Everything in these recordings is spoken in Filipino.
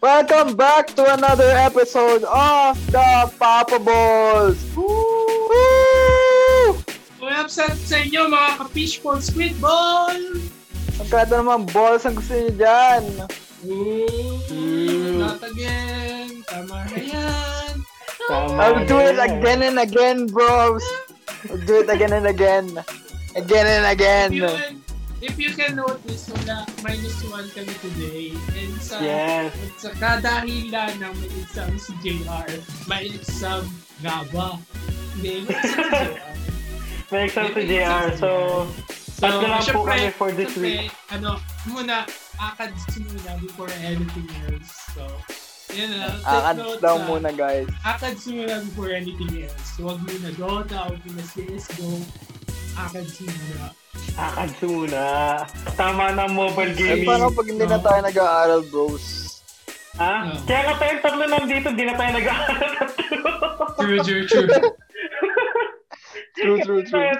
Welcome back to another episode of the Papa Balls! Woo! Upset sa inyo mga ka-fishball squid ball! Ang kada naman balls ang gusto niyo dyan. Ooh, not again. Tama na yan. Tama I'll do it again and again, bros. I'll do it again and again. Again and If again. you can, if you can notice, wala, minus one kami today. And sa, Yes. sa kadahilan ng may exam si JR, may exam Gaba. Hindi, may exam si JR. May exam si JR. So, tatlo lang po kami for this syempre, week. Ano, muna, akads muna before anything else. So, yun na. Akads daw na- muna, guys. Akads muna before anything else. Huwag muna Dota, huwag muna CSGO. Akads muna. Akad muna. Tama na mobile Eh, gaming. paano pag hindi na tayo nag-aaral, bros? Ha? No. Kaya nga tayong tatlo nandito, di na tayo nag-aaral. True, true, true. True, true, true. Tayo,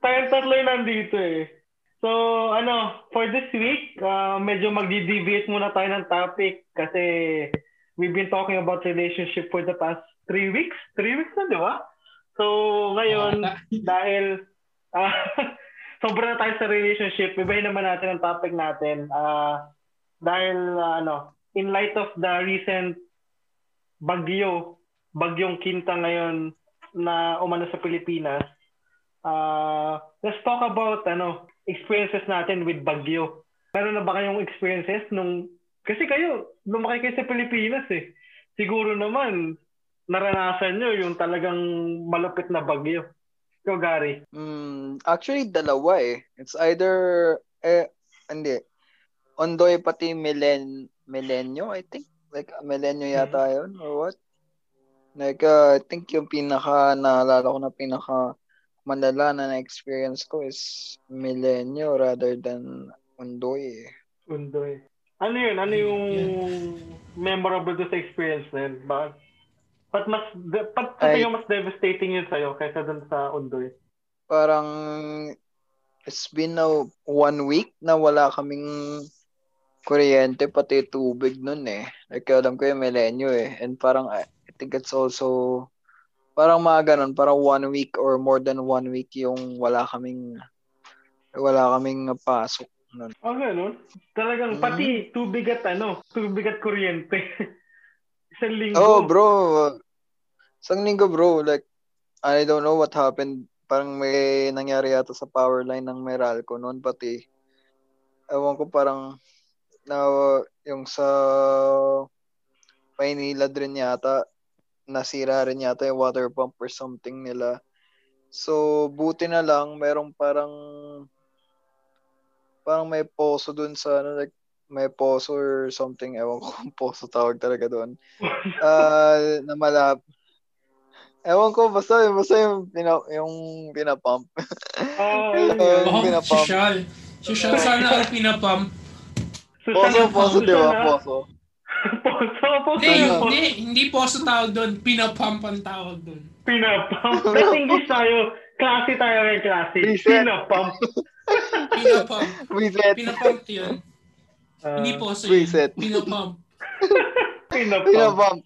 tayong tatlo yung nandito eh. So, ano, for this week, uh, medyo magdi-deviate muna tayo ng topic kasi we've been talking about relationship for the past three weeks. Three weeks na, di ba? So, ngayon, Ah, dahil ah sobra na tayo sa relationship, ibahin naman natin ang topic natin. Ah dahil ah, ano, in light of the recent bagyo, bagyong kinta ngayon na umano sa Pilipinas, ah let's talk about ano, experiences natin with bagyo. Meron na ba kayong experiences nung kasi kayo lumaki kayo sa Pilipinas eh. Siguro naman naranasan nyo yung talagang malupit na bagyo. Ikaw, Gary. Mm, actually, dalawa eh. It's either, eh, hindi. Ondoy pati Milen, Milenyo, I think. Like, Milenyo yata yun, or what? Like, uh, I think yung pinaka, naalala ko na pinaka malala na na-experience ko is Milenyo rather than Ondoy eh. Undoy. Ano yun? Ano yung memorable to sa experience na yun? Bakit? Ba't mas, ba't sa mo mas devastating yun sa'yo kaysa dun sa Undoy? Parang, it's been a one week na wala kaming kuryente pati tubig nun eh. Like, alam ko yung Milenyo eh. And parang, I think it's also, parang mga ganun, parang one week or more than one week yung wala kaming, wala kaming pasok nun. Ah, ganun? Talagang Mhm. pati tubig at ano, tubig at kuryente. Isang linggo. Oh, bro. Isang linggo, bro. Like, I don't know what happened. Parang may nangyari yata sa power line ng Meralco noon. Pati, ewan ko parang, na, yung sa Maynila rin yata, nasira rin yata yung water pump or something nila. So, buti na lang, merong parang, parang may poso dun sa, ano, like, may poso or something. Ewan ko kung poso tawag talaga doon. Ah, na malap. Ewan ko, basta, basta yung, pina, yung pinapump. Ah, Ayun, yun. Oh, pinapump. social. Social sana ang pinapump. So, Poso, poso, so, di ba? sana- Poso. Poso, poso. Hindi, hindi, hindi poso tawag doon. Pinapump ang tawag doon. Pinapump. Let's English tayo. Klase tayo ng klase. Reset. Pinapump. Pinapump. Pinapump yun. Ah, Hindi poso yun. Reset. Pinapump. Pinapump. Pinapump.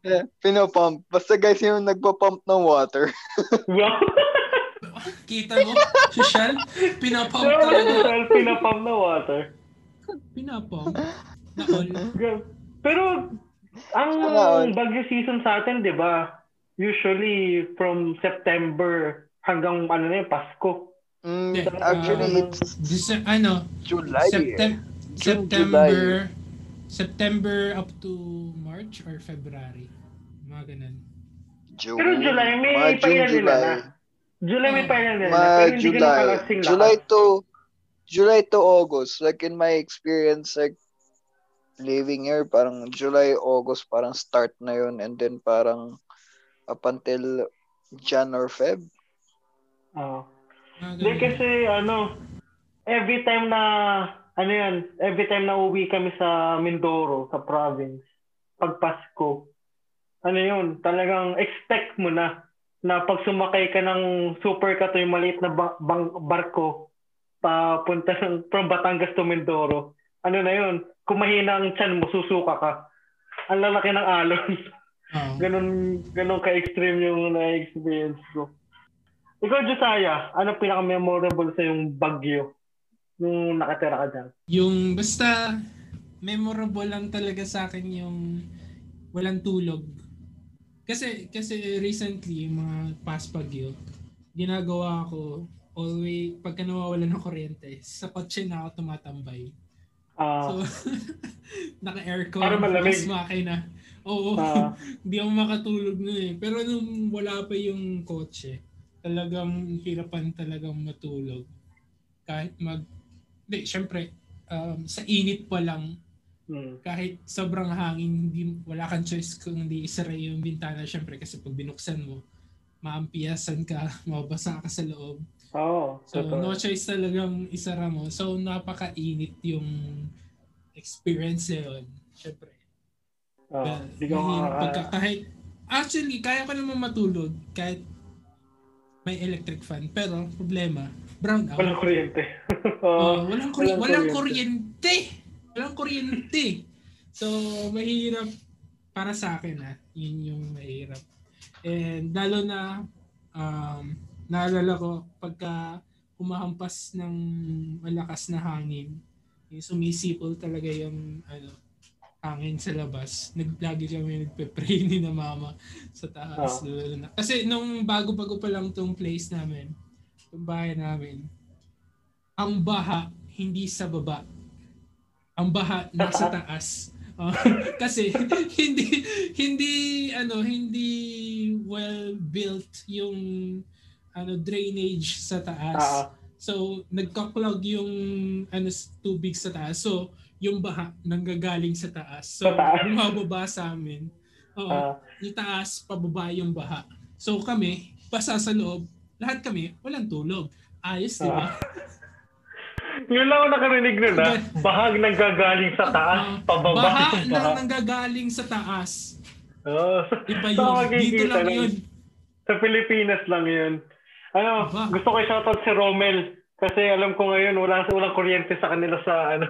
Yeah, pinapump. Basta guys, yung nagpa-pump ng water. Wow. Kita mo? Social? Pinapump Pero talaga. pinapump na water. Pinapump. Nakol. Grabe. Pero, ang all. bagyo season sa atin, di ba? Usually, from September hanggang ano na yun, Pasko. Mm, Yeah. actually, Uh, it's Dece- ano? July. Septem- June, September. September up to March or February. Mga ganun. June. Pero July, may Mga June, pahinga nila July. na. July may Oh. pahinga nila. Mga pero hindi ganun July. July to July to August. Like in my experience, like living here, parang July, August, parang start na yun. And then parang up until Jan or Feb. Oo. Mga Hindi kasi ano, every time na, ano yan, every time na uwi kami sa Mindoro, sa province, pag Pasko, ano yun, talagang expect mo na na pag sumakay ka ng super ka to yung maliit na ba- bang- barko papunta ng from Batangas to Mindoro, ano na yun, kung mahina ang tiyan mo, susuka ka. ang lalaki ng alon. Oo. ganun, ganun ka-extreme yung na-experience ko. Ikaw, Josiah, ano pinaka-memorable sa yung Bagyo nung nakatira ka dyan? Yung basta memorable lang talaga sa akin yung walang tulog. Kasi kasi recently yung mga past bagyo, ginagawa ko always pagka nawawala ng kuryente, sa kotse na ako tumatambay. Ah, So naka-aircon, Para malamig. mas makina. Oo. ah, Hindi ako makatulog nun eh. Pero nung wala pa yung kotse, talagang hirapan talagang matulog. Kahit mag... Hindi, syempre, um, sa init pa lang, hmm. kahit sobrang hangin, hindi, wala kang choice kung hindi isara yung bintana. Syempre, kasi pag binuksan mo, maampiyasan ka, mabasa ka sa loob. Oo, So, totoo. no choice talagang isara mo. So, napakainit yung experience na yun. Syempre. Mahirap makaka- pagka, kahit, actually, kaya ko naman matulog kahit may electric fan. Pero, problema, brown out. Walang kuryente. Oh, Oo. walang, kury- walang walang kuryente. kuryente. Walang kuryente. So, mahirap para sa akin ha. Yun yung mahirap. And lalo na um, naalala ko pagka humahampas ng malakas na hangin, yung sumisipol talaga yung ano, hangin sa labas. Naglagi kami nagpe-pray ni na mama sa taas. Ah. lalo na. Kasi nung bago-bago pa lang tong place namin, tong bahay namin, ang baha hindi sa baba. Ang baha nasa taas. Ah, kasi hindi hindi ano hindi well built yung ano drainage sa taas. Ah, So nagka-clog yung ano tubig sa taas. So yung baha nanggagaling sa taas. So bumababa sa amin. Oo, ah, yung taas pababa yung baha. So kami, basa sa loob, lahat kami walang tulog. Ayos, di ba? Yun lang ako nakarinig nun ha. Bahag nanggagaling sa taas, Ah, pababa baha baha. nanggagaling sa taas. Oo. Iba Saan yun. makikita Dito lang nun? yun. Sa Pilipinas lang yun. Ano, Aba. gusto ko i-shoutout si Romel. Kasi alam ko ngayon, wala walang kuryente sa kanila sa ano.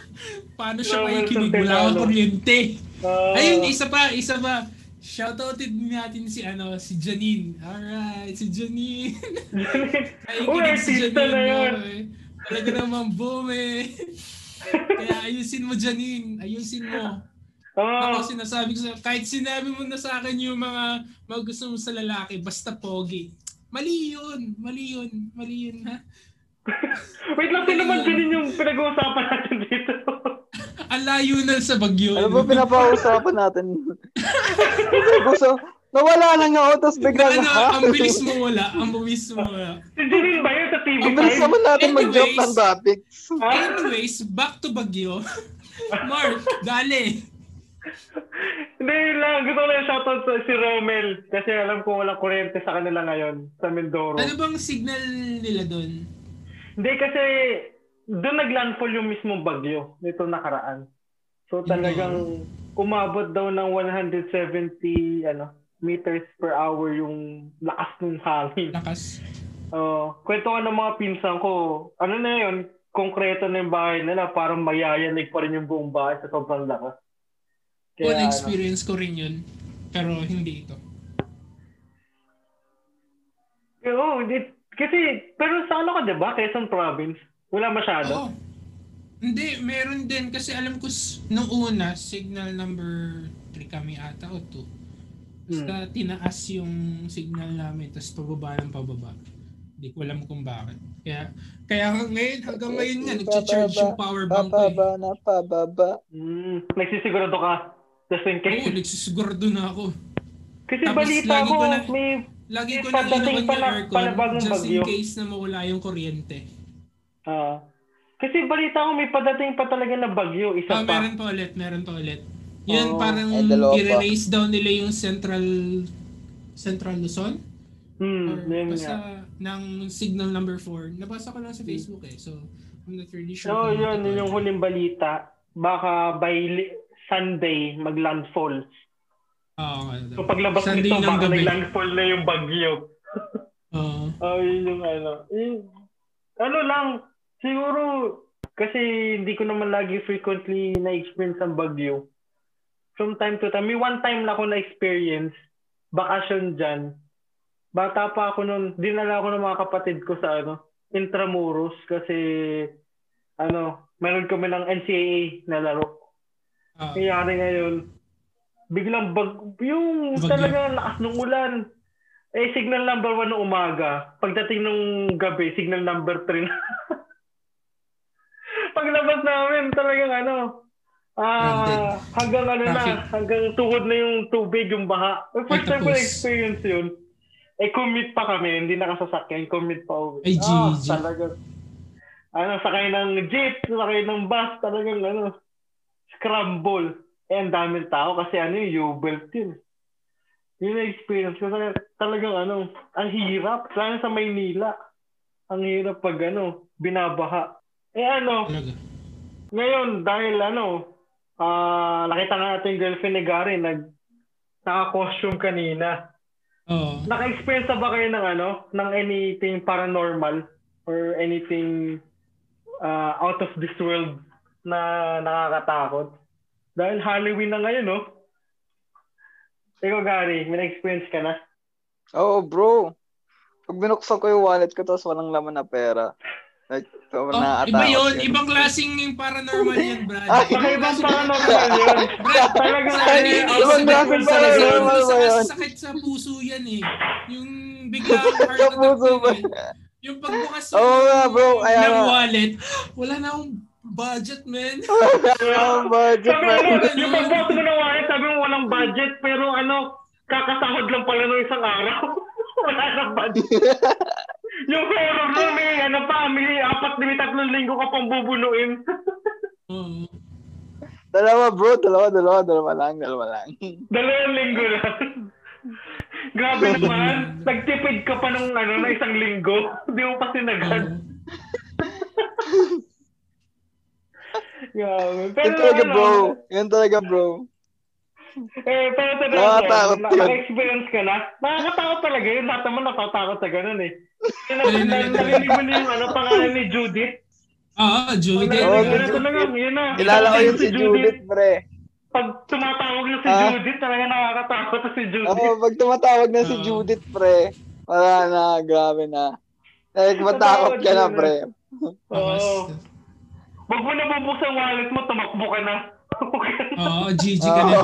Paano siya Grabe, makikinig? Wala akong kuryente. Ah, Ayun, isa pa, isa pa. Shoutoutin natin si ano, si Janine. Alright, si Janine. Uy, Nakikinig si artista na yun. eh. Talaga naman boom eh. Kaya ayusin mo Janine, ayusin mo. Oo. Ako sinasabi ko sa, kahit sinabi mo na sa akin yung mga, mga gusto mo sa lalaki, basta pogi. Mali yun, mali yun, mali yun ha. Wait lang, sino man din yung pinag-uusapan natin dito? Ang layo na sa bagyo. Ano ba pinapausapan natin? Gusto, nawala na nga ako, tapos bigla ano, na, ang bilis mo wala, ang bilis mo wala. si Janine ba yun sa TV Ang bilis naman natin mag-jump Anyways. ng topics. Anyways, back to Bagyo. Mark, dali. Hindi yun lang, gusto ko lang shoutout sa si Romel. Kasi alam ko walang kuryente sa kanila ngayon, sa Mindoro. Ano bang signal nila doon? Hindi kasi doon naglandfall yung mismong bagyo nito nakaraan. So talagang umabot daw ng 170 ano meters per hour yung lakas ng hangin. Lakas. Uh, kwento nga ng mga pinsan ko, ano na yun, konkreto na yung bahay nila, parang mayayanig pa rin yung buong bahay sa sobrang lakas. Kaya, ano, experience ko rin yun. Pero hindi ito. Oo, hindi, kasi, pero sa ano ka diba, Quezon Province, wala masyado. Oo. Hindi, meron din. Kasi alam ko, nung una, signal number 3 kami ata o 2. Basta Hmm. tinaas yung signal namin, tapos pababa ng pababa. Hindi ko alam kung bakit. Kaya, kaya ngayon, hanggang ngayon nga, nag-charge yung power bank ko eh. Pababa na pababa. Mm, nagsisigurado ka, just in case. Oo, nagsisigurado na ako. Kasi Tapos balita lagi ko, ko na- may Lagi ko nang pa yung aircon just bagyo. in case na mawala yung kuryente. Ah. kasi balita ko may padating pa talaga na bagyo, isa Ah, pa. meron pa ulit, meron pa ulit. Yun, Oo. parang i-raise down nila yung central Central Luzon? Hmm, Or basta nga. ng signal number 4. Nabasa ko lang sa Facebook eh. So, I'm not really sure. So, kung yun, yun yung huling balita. Baka by Sunday, mag-landfall. Oo, daw. So, paglabas Sunday nito, baka gabi. nag-landfall na yung bagyo. Oo. Oh, yun yung ano. Yun- ano lang, siguro, kasi hindi ko naman lagi frequently na-experience ang bagyo. from time to time. May one time na ako na-experience, bakasyon dyan. Bata pa ako noon, dinala ako ng mga kapatid ko sa ano, Intramuros kasi ano, meron kami ng NCAA na laro. Ah, Nangyari ngayon, biglang bag, yung Bagyo. talaga lakas ng ulan. Eh, signal number one ng umaga. Pagdating ng gabi, signal number three na. Paglabas namin, talagang ano, ah, hanggang ano na, hanggang tuhod na yung tubig, yung baha. First time ko na-experience yun. Eh, commute pa kami, hindi nakasasakyan, commute pa uwi. Ay, Ah, GG. talagang, ano, sakay ng jeep, sakay ng bus, talagang ano, scramble. Eh, ang daming tao kasi ano yung U-belt yun. Yun na experience ko. Talagang, talagang ano, ang hirap. Lalo sa Maynila. Ang hirap pag ano, binabaha. Eh ano, talaga. ngayon dahil ano, ah nakita nga natin girlfriend ni Gary, nag, naka-costume kanina. Oo. Naka-experience na ba kayo ng ano, ng anything paranormal or anything uh, out of this world na nakakatakot? Dahil Halloween na ngayon, no? Ikaw, Gary, may na-experience ka na? Oo, bro. Pag binuksan ko yung wallet ko tapos walang laman na pera. Like, sobrang Oh, nakakatakot iba yun. yun. Ibang klaseng yung paranormal yan, Brad. Ay, Baka ibang paranormal yun. Talagang Sa ano ano yun, yun, ibang klaseng yun. paranormal. Sa ba yun? sakit sa puso yan eh. Yung Sa attack puso yun ba? eh. Yung pagbukas Oo nga, bro. Ng wallet, wala na akong budget, man. Ang budget, Sabi man. ano, yung pagbukas mo ng wallet, sabi mo walang budget, pero ano, kakasahod lang pala ng isang araw. Wala yung horror mo, may ano pa, may apat, may tatlong linggo ka pang bubunuin. Oo. Dalawa, bro. Dalawa, dalawa, dalawa lang, dalawa lang. Dalawang linggo lang. Grabe naman. Nagtipid ka pa ng ano, na isang linggo. Hindi mo pa. Oo. Grabe. Yan Pero talaga, ano, bro. Yan talaga, bro. Eh, pero sa yun. naka-experience ka na. Nakakatakot talaga yun. Lahat naman natatakot sa ganun eh. Narinig mo na yung ano, pangalan ni Judith. Oo, Pag Judith. Oo, na si talaga, yun na. Kilala ko yun si Judith, pre. Pag tumatawag na si Ah. Judith, talaga nakakatakot na si Judith. Oo, pag tumatawag na si. Judith, pre. Wala na, grabe na. Like, matakot ka na, pre. Oo. Wag mo na bubuksan wallet mo, tumakbo ka na. Oo, GG ka na.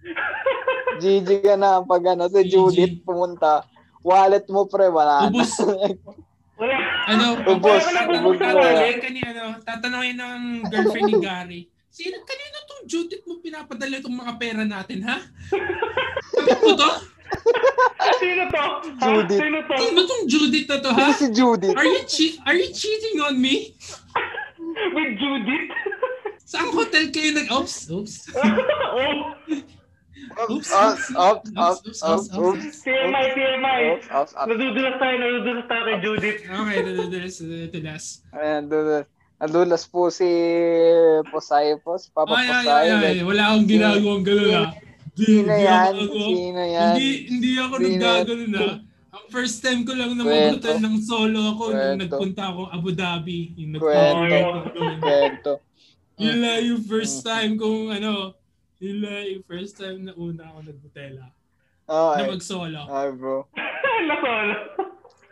GG ka na pag ano, si GG. Judith pumunta. Wallet mo, pre, wala na. Ubus. Wala. Ano? Ubus. Wala na Ubus wallet. Ano, tatanungin ng girlfriend ni Gary, Sino, kanino tong Judith mo pinapadala itong mga pera natin, ha? Sabi ko to? Sino to? Ha? Judith. Sino to? Sino tong Judith na to, ha? Sino si Judith? Are you che- are you cheating on me? With Judith? Saan hotel kayo nag... Oops, oops. oh, Oops, Ops, oops, ops, oops, ops, oops, ops, oops, oops. TMI, TMI. Nadudulas tayo, nadudulas tayo kay Judith. Okay, nadudulas, nadudulas. Ayan, dulas. Nadulas po si Posay po, si Papa Ay, ay, Posay. ay, ay, Like, wala akong ginagawang gano'n, ha? Hindi, Sino hindi yan? Sino yan? Hindi, hindi ako yan? naggaganon, ha? Ang first time ko lang na Kwento. mag-hotel ng solo ako nung Kwento. nagpunta ako Abu Dhabi. Yung Kwento. nagpunta Kwento. Yun lang yung first Mm. time kong ano, lang yung first time na una ako nag-hotel, ha? Oh, Na ay, mag-solo. ay, bro. Nasolo.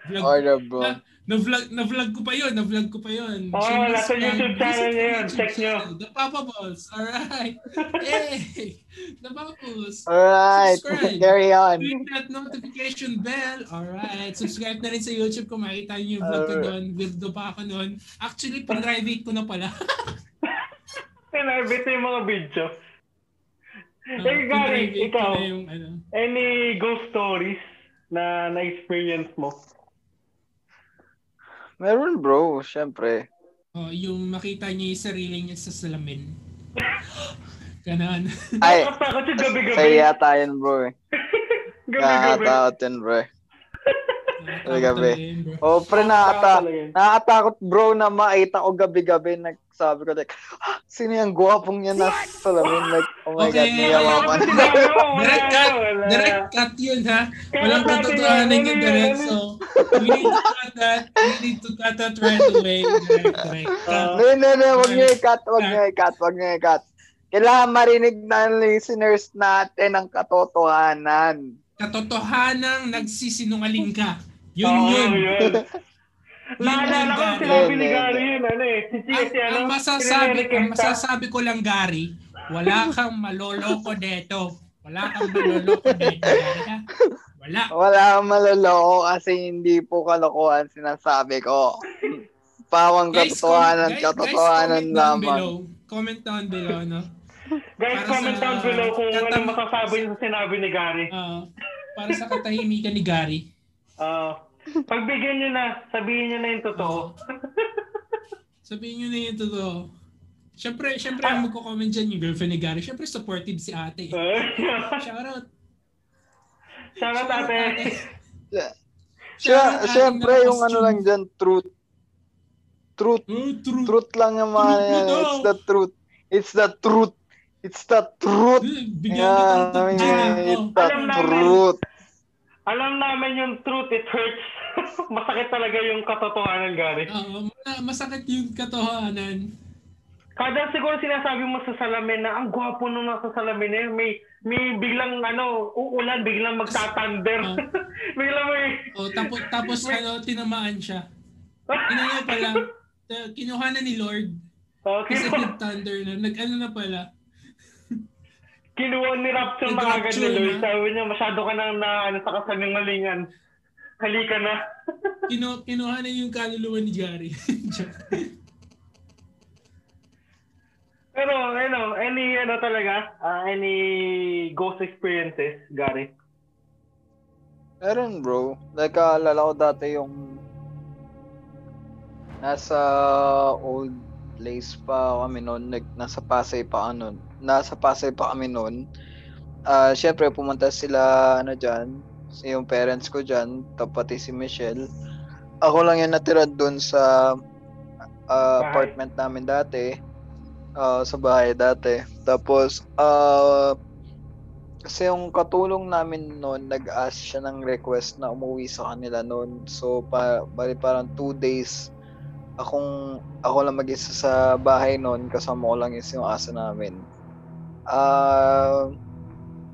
Vlog, Order, bro. na, na-vlog, na-vlog ko pa yun, na-vlog ko pa yun. Oo, Shameless nasa. YouTube channel niya yun. Check nyo. The Papa Balls. Alright. hey! The Papa Balls. Alright, Subscribe. carry on. Click that notification bell. Alright. Subscribe na rin sa YouTube kung makita niyo yung vlog ko doon. Weirdo pa ako doon. Actually, pang-private ko na pala. Pinabit yung mga video. Uh, Eh, Gary, ikaw. yung ano. Any ghost stories na na-experience mo? Meron, bro. Syempre. Oh, yung makita niya yung sarili niya sa salamin. Ganon. Ay, yung gabi-gabi. sa'yo yata yun, bro. eh. Gabi-gabi. Nakakatakot yun, bro. Nakakatakot gabi. bro. Oh, pre, nakata nakakatakot, bro, na makita ko gabi-gabi. Nagsabi ko, like, ah, sino yung gwapong yan nasa salamin? Like, oh my Okay, God, niyawaman. Direct cut, direct cut yun ha. Walang katotohanan yan, yun ano direct. So, we need to cut that. We need to cut that right away. Direct, direct cut. No, no, no, wag niyo i-cut, wag niyo i-cut, wag niyo i-cut. Kailangan marinig ng listeners natin ang katotohanan. Katotohanang nagsisinungaling ka. Yun Oo, yun. yun. Naalala ko sinabi ni Hindi, Gary yun, ano eh. Si si ano. ang masasabi, si ang masasabi ko lang, Gary, wala kang maloloko dito. Wala kang maloloko dito. Wala. Wala kang maloloko kasi hindi po kalokohan sinasabi ko. Pawang katotohanan, guys, katotohanan comment down lamang. below. Comment down below, no? Guys, Para comment sa- down below kung ano katam- masasabi niyo sa sinabi ni Gary. Ah, para sa katahimikan ni Gary. Uh, pagbigyan niyo na, sabihin niyo na yung totoo. Sabihin nyo na yung totoo. Siyempre, siyempre ang magko-comment dyan yung girlfriend ni Gary. Siyempre supportive si ate. Shoutout. Shoutout ate. Siya, siyempre yung ano lang dyan, truth. Truth. Oh, true. Truth lang yung mga Truth yan. It's the truth. It's the truth. It's the truth. Bigyan Yeah, I mean, it's the truth. Alam namin yung truth, it hurts. Masakit talaga yung katotohanan, Gary. Oo, ma- masakit yung katotohanan. Kada siguro sinasabi mo sa salamin na ang gwapo nung nasa salamin eh. May, may biglang ano, uulan, biglang magta-thunder. Oh. biglang may... O, tapos, tapos ano, tinamaan siya. Inano pala, uh, kinuha na ni Lord. Okay. Kasi nag-thunder na. Nag-ano na pala. Kinuha ni Rapture mga agad ni Nag-rapture Lord. na. Sabi niya, masyado ka nang na, ano, sa kasangalingan. Halika na. Kinu kinuha na yung kaluluwa ni Gary. Pero, ano, any, ano talaga, ah, any ghost experiences, Gary? Meron bro. Like, alala ko dati yung nasa old place pa kami noon. Nasa Pasay pa ano. Nasa Pasay pa kami noon. Ah, syempre pumunta sila ano diyan, yung parents ko diyan, pati si Michelle. Ako lang yung natira doon sa Bahay. apartment namin dati. Ah, sa bahay dati. Tapos ah kasi yung katulong namin noon, nag-ask siya ng request na umuwi sa kanila noon. So, pa, bali parang two days akong ako lang mag-isa sa bahay noon kasama ko lang is yung aso namin. Ah,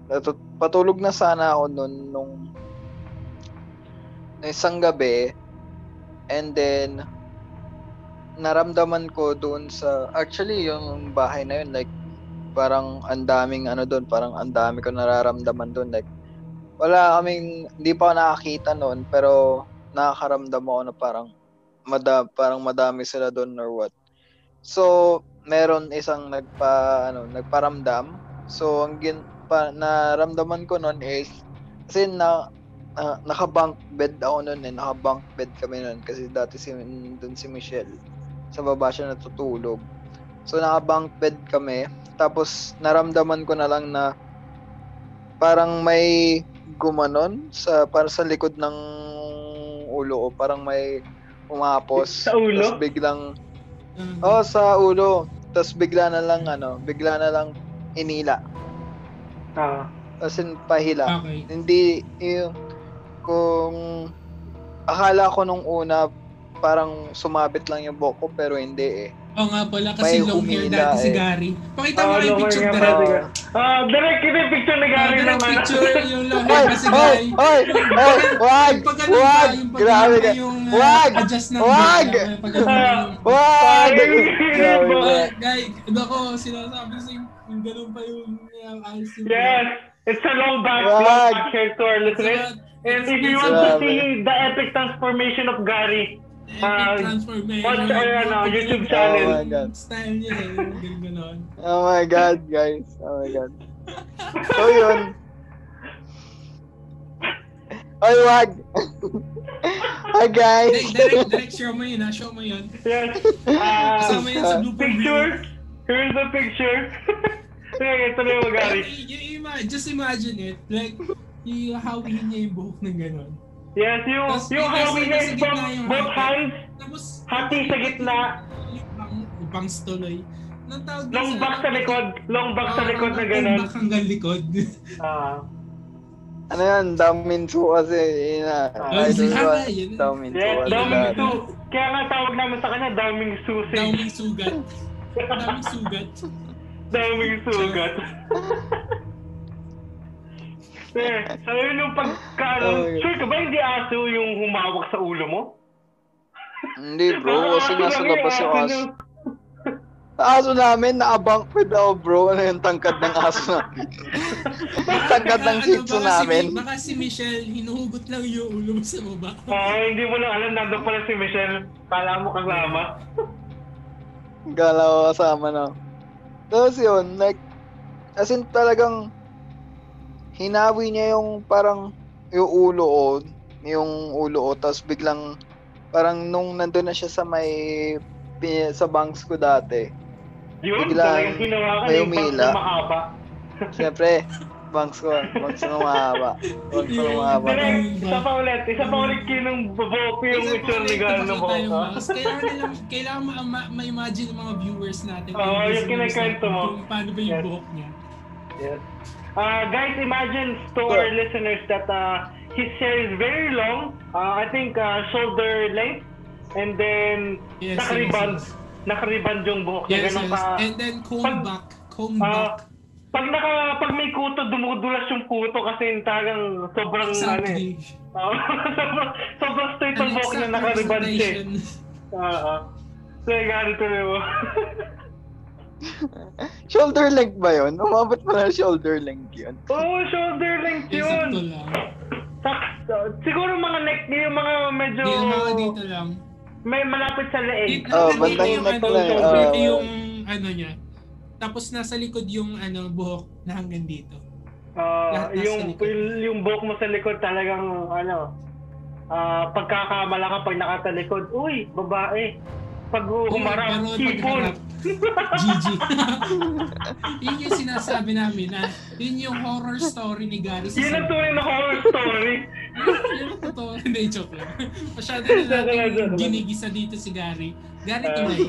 natu- patulog na sana ako nung nung isang gabi and then naramdaman ko doon sa actually yung bahay na yun like parang ang daming ano doon, parang ang dami ko nararamdaman doon like wala kaming hindi pa ako nakakita noon pero nakakaramdam ako na parang mada, parang madami sila doon or what. So, meron isang nagpa ano, nagparamdam. So, ang gin, pa, naramdaman ko noon is kasi na, na naka-bunk bed ako noon eh, naka-bunk bed kami noon kasi dati si doon si Michelle. Sa baba siya natutulog. So, naka-bunk bed kami. Tapos, naramdaman ko na lang na parang may gumanon sa para sa likod ng ulo ko. Parang may umapos. Sa ulo? Tapos biglang, Oh, oh, sa ulo. Tapos bigla na lang, ano, bigla na lang inila. Ah. As in, pahila. okay. Hindi, yung, kung, akala ko nung una, parang sumabit lang yung buhok ko, pero hindi eh. Oo nga pala, kasi May long hair dati si eh. Gary. Pakita mo nga yung picture direct. pala. Ah, direct kita yung picture ni Gary direct naman. picture yung long hair Ay, kasi ay, Gary. ay, ay, wag, Yung pag ganun ba, wag, pag grabe ka. yung uh, Wag, adjust ng wag. Wag! Ay, Grabe ba? ka. Ah, guy, ako, sinasabi sa yung, ganun pa yung uh, ayos yung... Yes, it's a long back, Wag. long back hair to our It's listeners. a- And it's- if you it's want a to see the epic transformation of Gary, transformation. watch our, ano, YouTube channel. Oh my God. Style niya eh, ganun. Oh my God, guys. Oh my God. So, yun. Ay, wag! Hi, guys! Direct, direct, direct, show mo yun ha, show mo yun. yes, uh, Kasama yun sa blooper picture, reel. here's the picture. Okay, ito na yung ima- just imagine it, like, ihahawihin niya yung buhok ng ganon. Yes, yung, Tas yung nasa niya both, yung both hati. hands, Tapos, hati sa gitna, yung bang, yung tuloy. Nang tawag long back sa likod, long back sa Ah, likod na long gano'n. back hanggang likod. Ah, Ano yan? Daminsu kasi. Yun na. Ah, Idol yun. ko. Ah. Daminsu su. Kaya nga tawag namin sa kanya, daming susi. Daming sugat. Daming sugat. Daming sugat. eh, sabi mo nung pagka, Oh sure ka ba hindi aso yung humawak sa ulo mo? Hindi bro, kasi nasa labas yung aso aso. namin, naabang ko daw bro. Ano yung tangkad ng aso namin? Tangkad ng shih ano, baka si- namin. Baka si Michelle, hinuhugot lang yung ulo mo sa baba. Ah, hindi mo lang alam, nandun pala si Michelle. Kala mo kasama. Gala ko kasama na. Tapos yun, like, as in talagang hinawi niya yung parang yung ulo ko, yung ulo ko, tapos biglang parang nung nandun na siya sa may sa banks ko dati. Yun, Biglang talagang ginawa ka may yung bangs umila. na mahaba. Siyempre, banks ko, banks na mahaba. Banks na mahaba. Direk, isa pa ulit. Isa pa ulit kinong buhok yung itsura ni correct, Gano nakita buhok yung ko. mouse. Kailangan nila, kailangan ma- ma- ma-imagine ng mga viewers natin. Oo, yung listeners kinikwento natin mo. Kung paano ba yung Yes. buhok niya. Yes. Uh, guys, imagine to our listeners that uh, his hair is very long. Uh, I think uh, shoulder length. And then, Yes, yes, yes. Nakariband yung buhok niya. Yes, Ganun yes. ka. And then comb Pag- back. Comb Ah, back. pag naka pag may kuto dumudulas yung kuto kasi talagang sobrang ano eh. Exactly. Sobrang, sobrang straight ang An buhok niya nakariband siya. eh. Oo. So, ganito tuloy mo. Shoulder length ba yun? Umabot mo na shoulder length yun. Oo, shoulder length yun. lang. Sakto. Siguro mga neck, yung mga medyo Yung mga dito lang. May malapit sa leeg. Dito, Oh, bandang yung ano, lang, dito oh. yung ano niya. Tapos nasa likod yung ano buhok na hanggang dito. Ah, Lahat nasa yung, yung yung buhok mo sa likod talagang ano ah pagkakamala ka pag nakatalikod, uy, babae. Pag humarap, harap, GG. yun yung sinasabi namin na yun yung horror story ni Gary Yun ang tunay na horror story. Ang totoo. Hindi, joke lang. Masyado na natin ginigisa dito si Gary. Gary Ah. tuloy.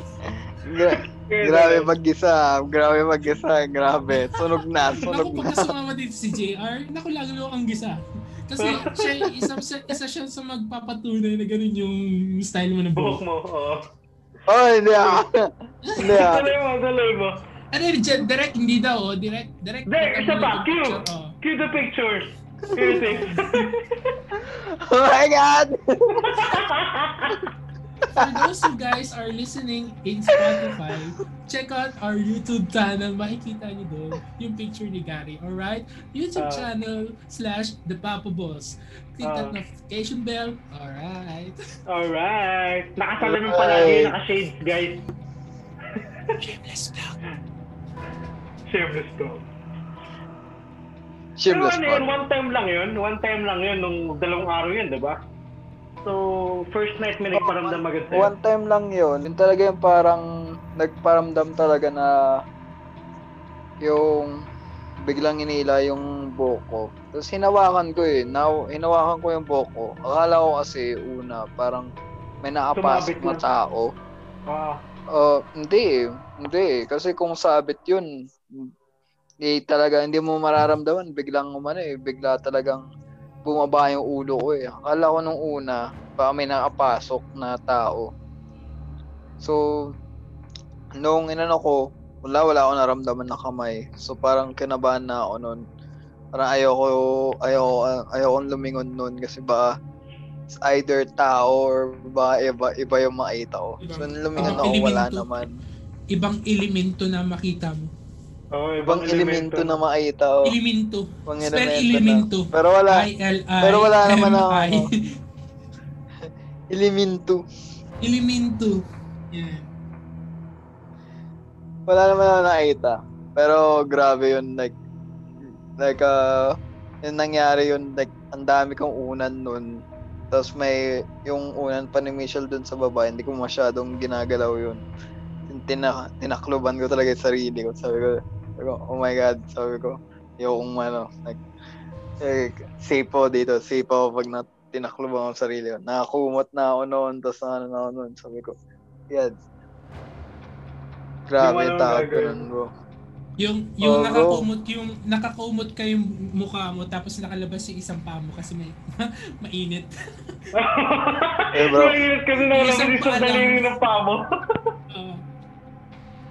Gra- grabe mag-isa. Grabe mag-isa. Grabe. Sunog na. Sunog Naku, na. pagka sumama dito si JR, naku lang yung ang gisa. Kasi siya, isa, isa siya sa magpapatunay na ganun yung style mo ng Buhok buhok. mo, oo. Oh, hindi ah. Hindi ah. Tuloy mo, tuloy mo. Ano direct, hindi daw, oh. Direct, direct. Kita isa pa, cue. picture, oh. Cue the pictures. Is. Oh my God! For those who guys are listening in Spotify, check out our YouTube channel. Makikita niyo doon yung picture ni Gary. Alright? YouTube Ah. channel slash The Papa Boss. Click that Ah. notification bell. Alright. Alright. Nakasalamin palagi yung naka-shades, guys. Shameless vlog. Shameless to. Pero Shameless ano yun, one time lang yun. One time lang yun, nung dalawang araw yun, di ba? So, first night may nagparamdam agad sa'yo. One time lang yun. Yun talaga yung parang nagparamdam talaga na yung biglang inila yung buhok ko. Tapos hinawakan ko eh. Now, hinawakan ko yung buhok ko. Akala ko kasi una, parang may nakapasok Sumabit na na. tao. Ah, Uh, hindi eh. Hindi eh. Kasi kung sabit yun, eh, talaga hindi mo mararamdaman. Biglang umano eh. Bigla talagang bumaba yung ulo ko eh. Akala ko nung una, baka may nakapasok na tao. So, nung inano ko, wala, wala ako naramdaman na kamay. So, parang kinabahan na ako nun. Parang ayoko, ayoko, ayoko lumingon nun kasi baka it's either tao or baka iba, iba yung makita ko. So, lumingon ako, wala naman. Ibang elemento na makita mo. Oh, Ibang elemento na makita ko. Elemento. Ibang Spell elemento na. Pero wala, I-L-I. Pero wala naman M-I. ano. elemento. elemento. Yan. Wala naman ako nakita. Pero grabe yun, like, like, uh, yung nangyari yun, like, ang dami kong unan nun. Tapos may, yung unan pa ni Michelle dun sa baba, hindi ko masyadong ginagalaw yun. Tina, tinakluban ko talaga yung sarili ko. Sabi ko, sabi ko, oh my God, sabi ko, yung ano, like, eh, safe po dito, safe po pag na, tinakluban ko yung sarili ko. Nakakumot na ako noon, tapos ano na ako noon, sabi ko, yan. Grabe Yung yung ano takot ko nun, bro. Yung yung Oo. nakakumot yung nakakumot ka yung mukha mo tapos nakalabas yung isang paa mo kasi may mainit. Eh, bro. Mainit kasi na Isang isang daliri ng paa mo.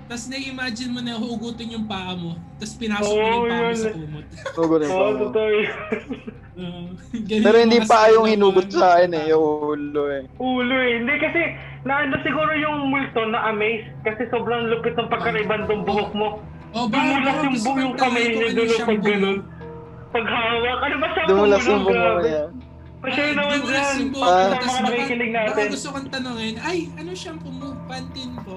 Tapos na-imagine mo na hugutin yung paa mo. Tapos pinasok mo Oo, yung paa mo sa kumot. Hugot yung. Uh, ganun Pero hindi pa yung ng hinugot sa akin eh, yung ulo eh. Ulo eh. Hindi kasi, naano siguro yung multo na amaze kasi sobrang lupit ng pagkaribang ng buhok mo. Oh, Dumulas yung buhok yung kamay niya doon pag ganun. mo. Paghawak. Ano ba siya Dumulas yung Grabe. niya. Pasyaw naman Dumulas dyan. yung buhok Para mo, sa tas mga baka- gusto kong tanongin, ay, ano shampoo mo? Po.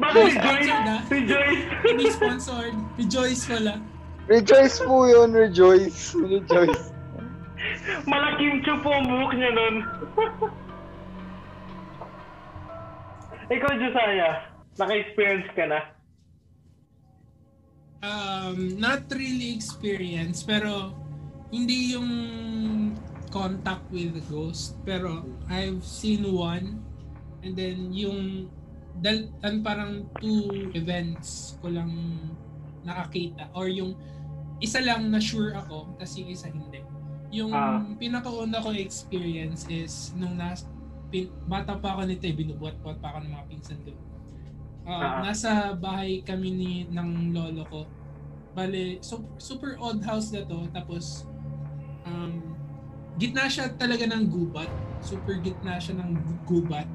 Baka Ay, si Joyce. sponsored. Si Joyce. Hindi sponsored. Rejoice pala. Rejoice po yun, rejoice. Rejoice. Malaking chupo ang buhok niya nun. Ikaw, Josiah, naka-experience ka na. Um, not really experience, pero hindi yung contact with the ghost. Pero I've seen one. And then yung dal an parang two events ko lang nakakita or yung isa lang na sure ako tapos yung isa hindi. Yung Ah. pinakauna ko experience is nung nas pin, bata pa ako nito, eh, binubuhat-buhat pa ako ng mga pinsan ko. Ah, Ah. nasa bahay kami ni ng lolo ko. Bale, so, super odd house na to. Tapos, um, gitna siya talaga ng gubat. Super gitna siya ng gu- gubat.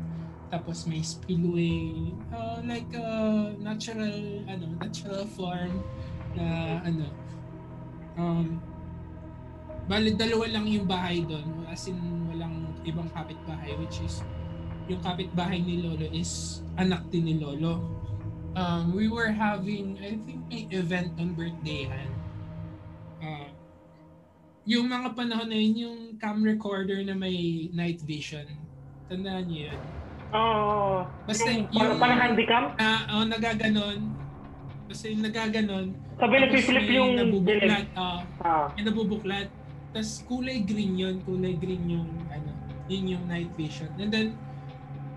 Tapos may spillway. uh, like uh, natural, ano, natural form na ano. Um, bale, dalawa lang yung bahay doon. As in, walang ibang kapitbahay. Which is, yung kapitbahay ni Lolo is anak din ni Lolo. Um, we were having, I think may event on birthdayhan. Uh, yung mga panahon na yun, yung cam recorder na may night vision. Tandaan niyo yun. Oo. Basta yung, yung- parang, parang handicam. Na, oh, nagaganon. Basta yung nagaganon. Sabi na flip yung nabubuklat. dilim. ah, Ah. nabubuklat. Tapos kulay green yun. Kulay green yung, ano, yun yung night vision. And then,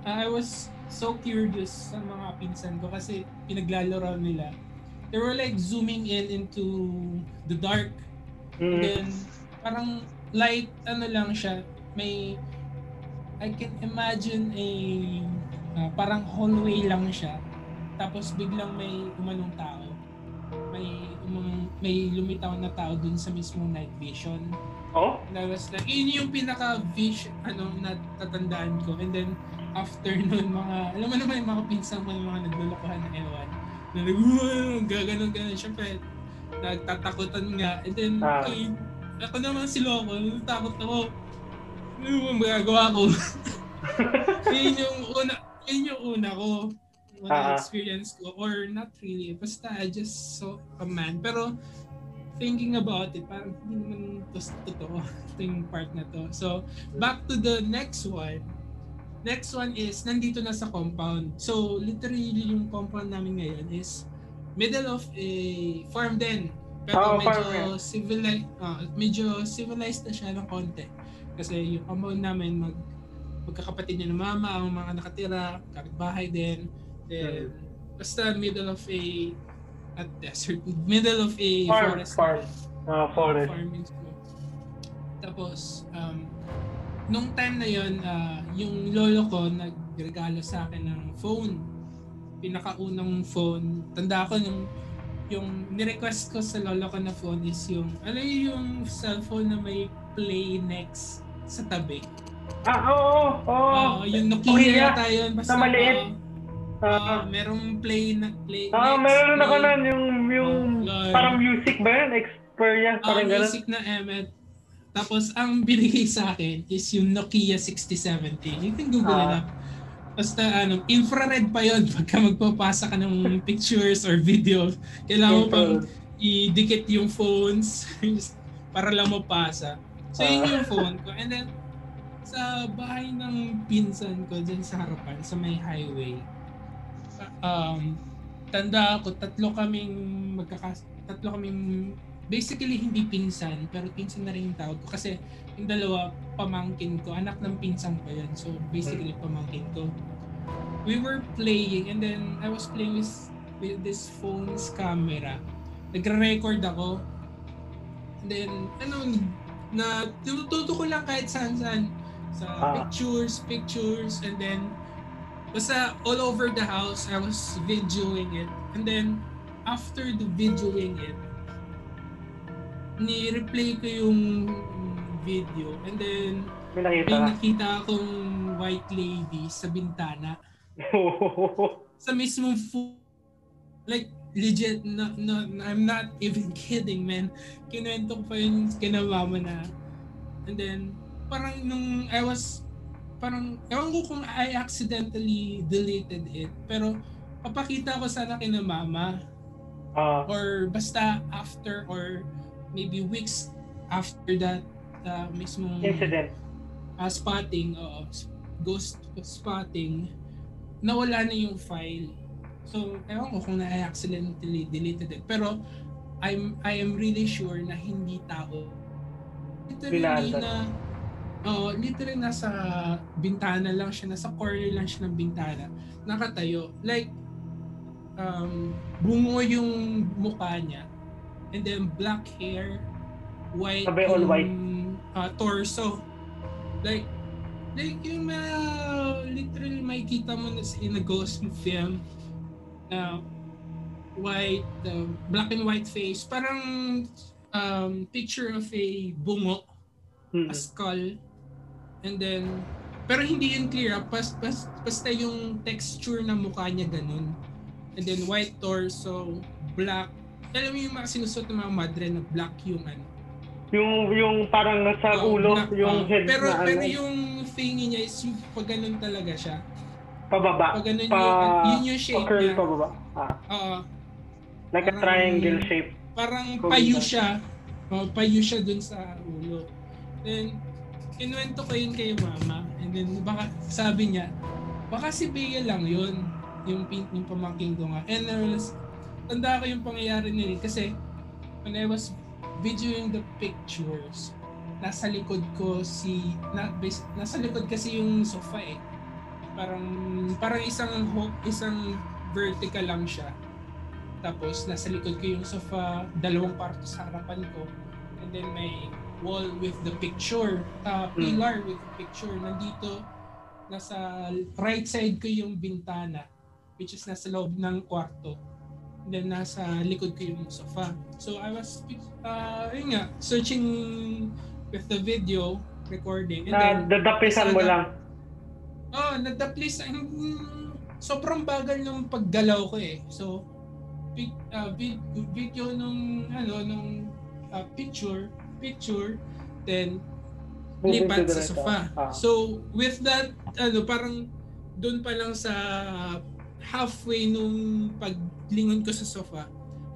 uh, I was so curious sa mga pinsan ko kasi pinaglalaro nila. They were like zooming in into the dark. And Mm. then, parang light, ano lang siya, may, I can imagine a, ah, parang hallway lang siya. Tapos biglang may umanong tao. May, umang, may lumitaw na tao dun sa mismong night vision. Oh? And I was like, yun yung pinaka-vision, ano, natatandaan ko. And then, after nun, mga, alam mo naman yung mga pinsan mo, yung mga naglulukuhan na ewan. Na nag, gaganon ganon Siyempre, nagtatakutan nga. And then, Ah. ay, ako naman si Loco, natakot ako. Ano mo magagawa ko? yun yung una, yun yung una ko. Una Ah. experience ko. Or not really. Basta I just saw a man. Pero, thinking about it, parang hindi naman to totoo. Ito yung part na to. So, back to the next one. Next one is, nandito na sa compound. So, literally yung compound namin ngayon is middle of a farm din. Pero Oo, medyo yan. civilized, medyo civilized na siya ng konti. Kasi yung compound namin, mag, magkakapatid niya ng mama, ang mga nakatira, kapitbahay din. Then, basta middle of a, at desert, middle of a Farm, forest. farm. Ah, forest. Farming school. Tapos, um, nung time na yon yung lolo ko nagregalo sa akin ng phone. Pinakaunang phone. Tanda ko nung yung ni-request ko sa lolo ko na phone is yung, ano yung cellphone na may play next sa tabi. Ah, oo, oo. Oo, yung Nokia yata yun. Basta, Na maliit. Ah, Oo, merong play na play ah, next, meron ako play- nun yung, yung Oh, parang music ba yun? Xperia, Ang parang ganun. music na Emmet. Tapos, ang binigay sa akin is yung Nokia 6070. You can Google it Ah. up. Basta, ano, infrared pa yon pagka magpapasa ka ng pictures or video. Kailangan mo pang idikit yung phones para lang mapasa. So, yun Ah. yung phone ko. And then, sa bahay ng pinsan ko dyan sa harapan, sa may highway, um, tanda ako, tatlo kaming magkakas... Tatlo kaming basically hindi pinsan, pero pinsan na rin yung tawag ko. Kasi yung dalawa, pamangkin ko, anak ng pinsan ko yun. So basically pamangkin ko. We were playing and then I was playing with, with this phone's camera. Nagre-record ako. And then, ano, na tinututo ko lang kahit saan-saan. Sa Ah. pictures, pictures, and then basta all over the house, I was videoing it. And then, after the videoing it, ni-replay ko yung video. And then, May may nakita. nakita akong white lady sa bintana. Sa mismong fu- like, legit, no, no, I'm not even kidding, man. Kinuwento ko pa yun kina mama na. And then, parang nung I was, parang, ewan ko kung I accidentally deleted it. Pero, papakita ko sana kina mama Ah, or basta after or maybe weeks after that uh, mismong incident. uh, spotting uh, ghost spotting nawala na yung file so ewan ko kung na-accidentally deleted it. Pero I'm I am really sure na hindi tao. Literally Binasa. na oh literally nasa bintana lang siya nasa corner lang siya ng bintana nakatayo. Like um bungo yung mukha niya and then black hair white Sabi all white. uh, torso. Like like yung mga literally makikita mo na in a ghost film na white uh, black and white face. Parang um, picture of a bungo Hmm. a skull. And then pero hindi yun clear ah. Pas, pas, basta yung texture ng mukha niya ganun. And then white torso black. Alam mo yung mga sinusot ng mga madre na black yung ano? Yung, yung parang nasa Oh, ulo, black, yung oh. head pero na pero ano, yung thingy niya is yung pag ganun talaga siya pababa. pag ganun Pa, yung yun yung shape curl niya pababa. Ah, Oo. like a Parang- triangle shape. parang na. siya. Oh, payo siya dun sa ulo. Then, kinuwento ko yun kay mama. And then, baka, sabi niya, baka si Bea lang yun. Yung, yung pamangking ko nga. And I was, tanda ko yung pangyayari nila. Kasi, when I was videoing the pictures, nasa likod ko si, na, nasa likod kasi yung sofa eh. Parang, parang isang, isang vertical lang siya. Tapos, nasa likod ko yung sofa, dalawang kwarto sa harapan ko. And then may wall with the picture, uh, Mm. pillar with the picture. Nandito, nasa right side ko yung bintana, which is nasa loob ng kwarto. And then nasa likod ko yung sofa. So I was, uh, yun nga, searching with the video recording. And then, Na dadapisan mo lang. Oh, nadaplis. Mm, sobrang bagal nung paggalaw ko eh. So, pic, uh, vid- video nung, ano, nung uh, picture, picture, then lipat sa sofa. Ah. So, with that, ano, parang doon pa lang sa halfway nung paglingon ko sa sofa,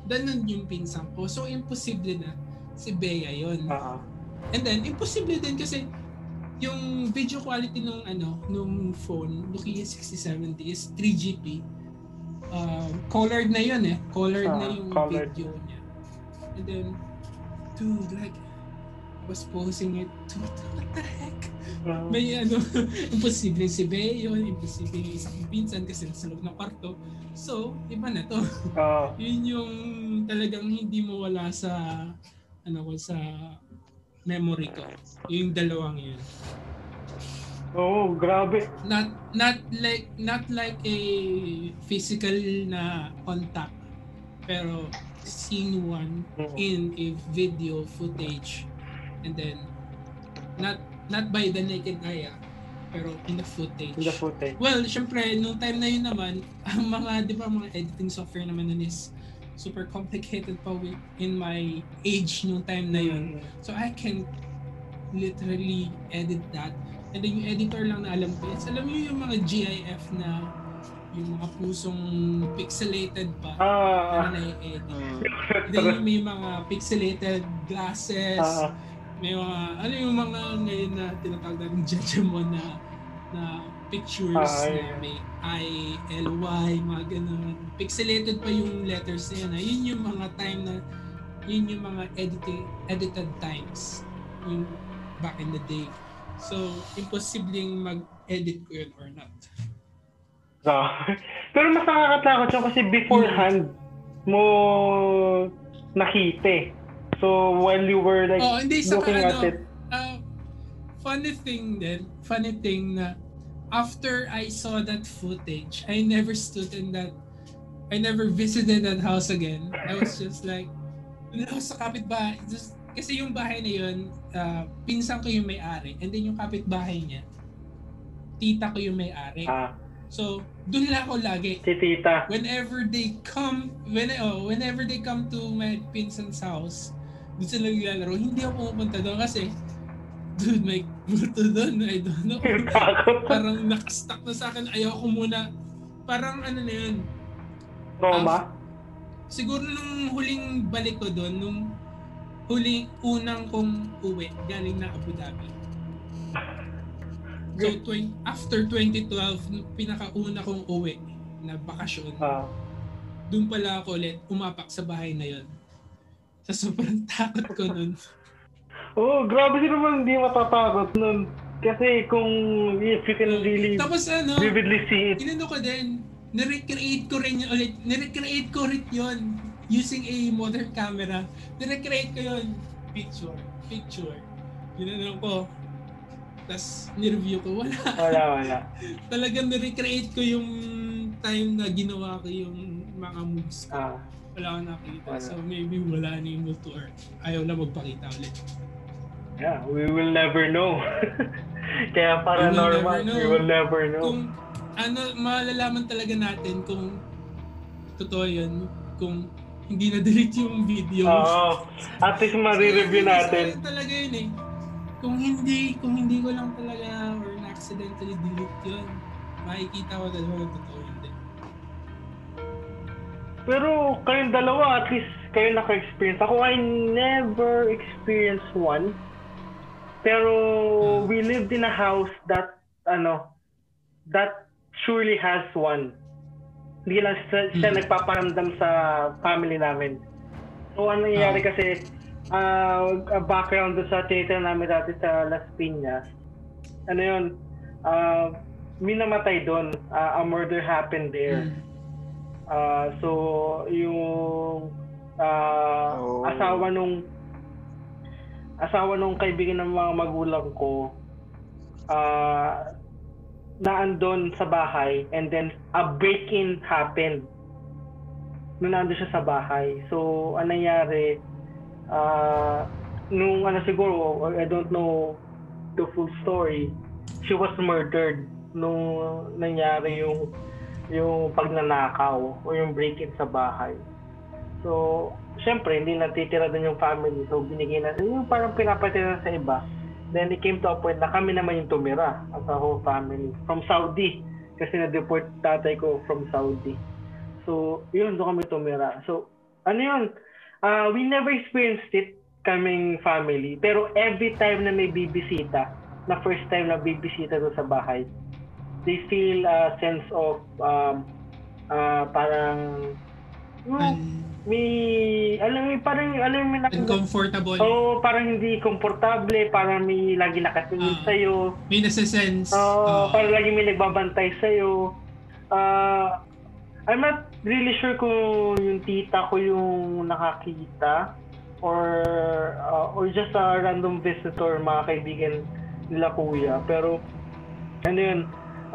ganun yung pinsang ko. So, imposible na si Bea yon. Ah, ah. And then, imposible din kasi yung video quality nung ano, nung phone, Nokia 6070 is 3GP. Um, colored na yun eh. Colored na Ah, yung colored. video niya. And then, dude, like, I was posing it, dude, what the heck? Ah. May ano, imposible si yun, imposible yung isang pinsan kasi nasa loob ng kwarto. So, iba na to. Ah. Yun yung talagang hindi mo wala sa ano ko sa memory ko. Yung dalawang yun. Oh, grabe. Not not like not like a physical na contact pero seen one Mm. in a video footage and then not not by the naked eye ah, pero in the footage. In the footage. Well, syempre, nung time na yun naman, ang mga, di ba, mga editing software naman nun is super complicated pa in my age nung time na yun. Mm. So, I can literally edit that. And then yung editor lang na alam ko is, alam niyo yung mga GIF na yung mga pusong pixelated pa Ah. na na-edit. Mm. Then yung may mga pixelated glasses, Ah. may mga, ano yung mga ngayon na tinatawag natin Jejemon na na pictures Ah, na yeah. may I, L, Y, mga ganun. Pixelated pa yung letters na yun. ah. Yun yung mga time na, yun yung mga editing, edited times. Yung back in the day. So, imposibleng mag-edit ko yun or not. Ah. Pero mas nakakatakot siya kasi beforehand mo nakita. So while you were like oh, hindi looking ano, at it, ah, funny thing din, funny thing na after I saw that footage, I never stood in that, I never visited that house again. I was just like, doon ako sa kapitbahay. Just, kasi yung bahay na yun, uh, pinsan ko yung may-ari. And then yung kapitbahay niya, tita ko yung may-ari. Ah, So, doon lang ako lagi. si tita. Whenever they come, when, oh, whenever they come to my pinsan's house, doon sila naglalaro, hindi ako pumunta doon kasi, dude, may multo doon. I don't know. Parang nakastuck na sa akin. Ayaw ko muna. Parang ano na yun. Trauma. Siguro nung huling balik ko doon, nung huling unang kong uwi, galing na Abu Dhabi. So, twen- after 2012, nung pinakauna kong uwi na bakasyon, Ah. doon pala ako ulit umapak sa bahay na yon. Sa sobrang takot ko Oh, grabe sila naman hindi matatakot nun. Kasi kung if you can really Tapos ano, vividly see it. inano ko din, nirecreate ko rin yun ulit, nirecreate ko rin yun using a modern camera. Nirecreate ko yun, picture, picture. Ginano ko. Tapos nireview ko, wala. Wala, wala. Talagang nirecreate ko yung time na ginawa ko yung mga moves ko. Ah. Wala akong nakita. Wala. So maybe wala na yung multo or ayaw na magpakita ulit. Yeah, we will never know. Kaya paranormal, never know. we will never know. Kung ano, malalaman talaga natin kung totoo yun, kung hindi na-delete yung video. Oo. At least ma-review natin. Kasi talaga yun eh. Kung hindi, kung hindi ko lang talaga or na-accidentally delete yun, makikita ko talaga totoo yun din. Pero kayong dalawa, at least kayo naka-experience. Ako, I never experienced one. Pero we lived in a house that, ano, that surely has one. Hindi lang siya, siya Hmm. nagpaparamdam sa family namin. So, ano nangyayari Ah. kasi, uh, background sa theater namin dati sa Las Piñas, ano yun, uh, may namatay doon. Uh, a murder happened there. Mm. Ah, so yung ah, Oh. asawa nung asawa nung kaibigan ng mga magulang ko ah naandun sa bahay and then a break-in happened nung nandun siya sa bahay. So, anong nangyari, ah nung ano siguro, I don't know the full story, she was murdered nung nangyari yung yung pagnanakaw o yung break-in sa bahay. So, syempre, hindi natitira doon yung family. So, binigay na, yung parang pinapatira sa iba. Then, it came to a point na kami naman yung tumira as a whole family. From Saudi. Kasi na-deport tatay ko from Saudi. So, yun, doon kami tumira. So, ano yun? Ah, we never experienced it kaming family. Pero every time na may bibisita, na first time na bibisita doon sa bahay, they feel a sense of um, ah, parang yung Un- may alam mo parang alam mo na uncomfortable. oh parang hindi komportable parang may lagi nakatingin Ah. sa iyo May nasa-sense. oh Ah. parang lagi may nagbabantay sa iyo ah I'm not really sure kung yung tita ko yung nakakita or ah, or just a random visitor mga kaibigan nila kuya pero ano yun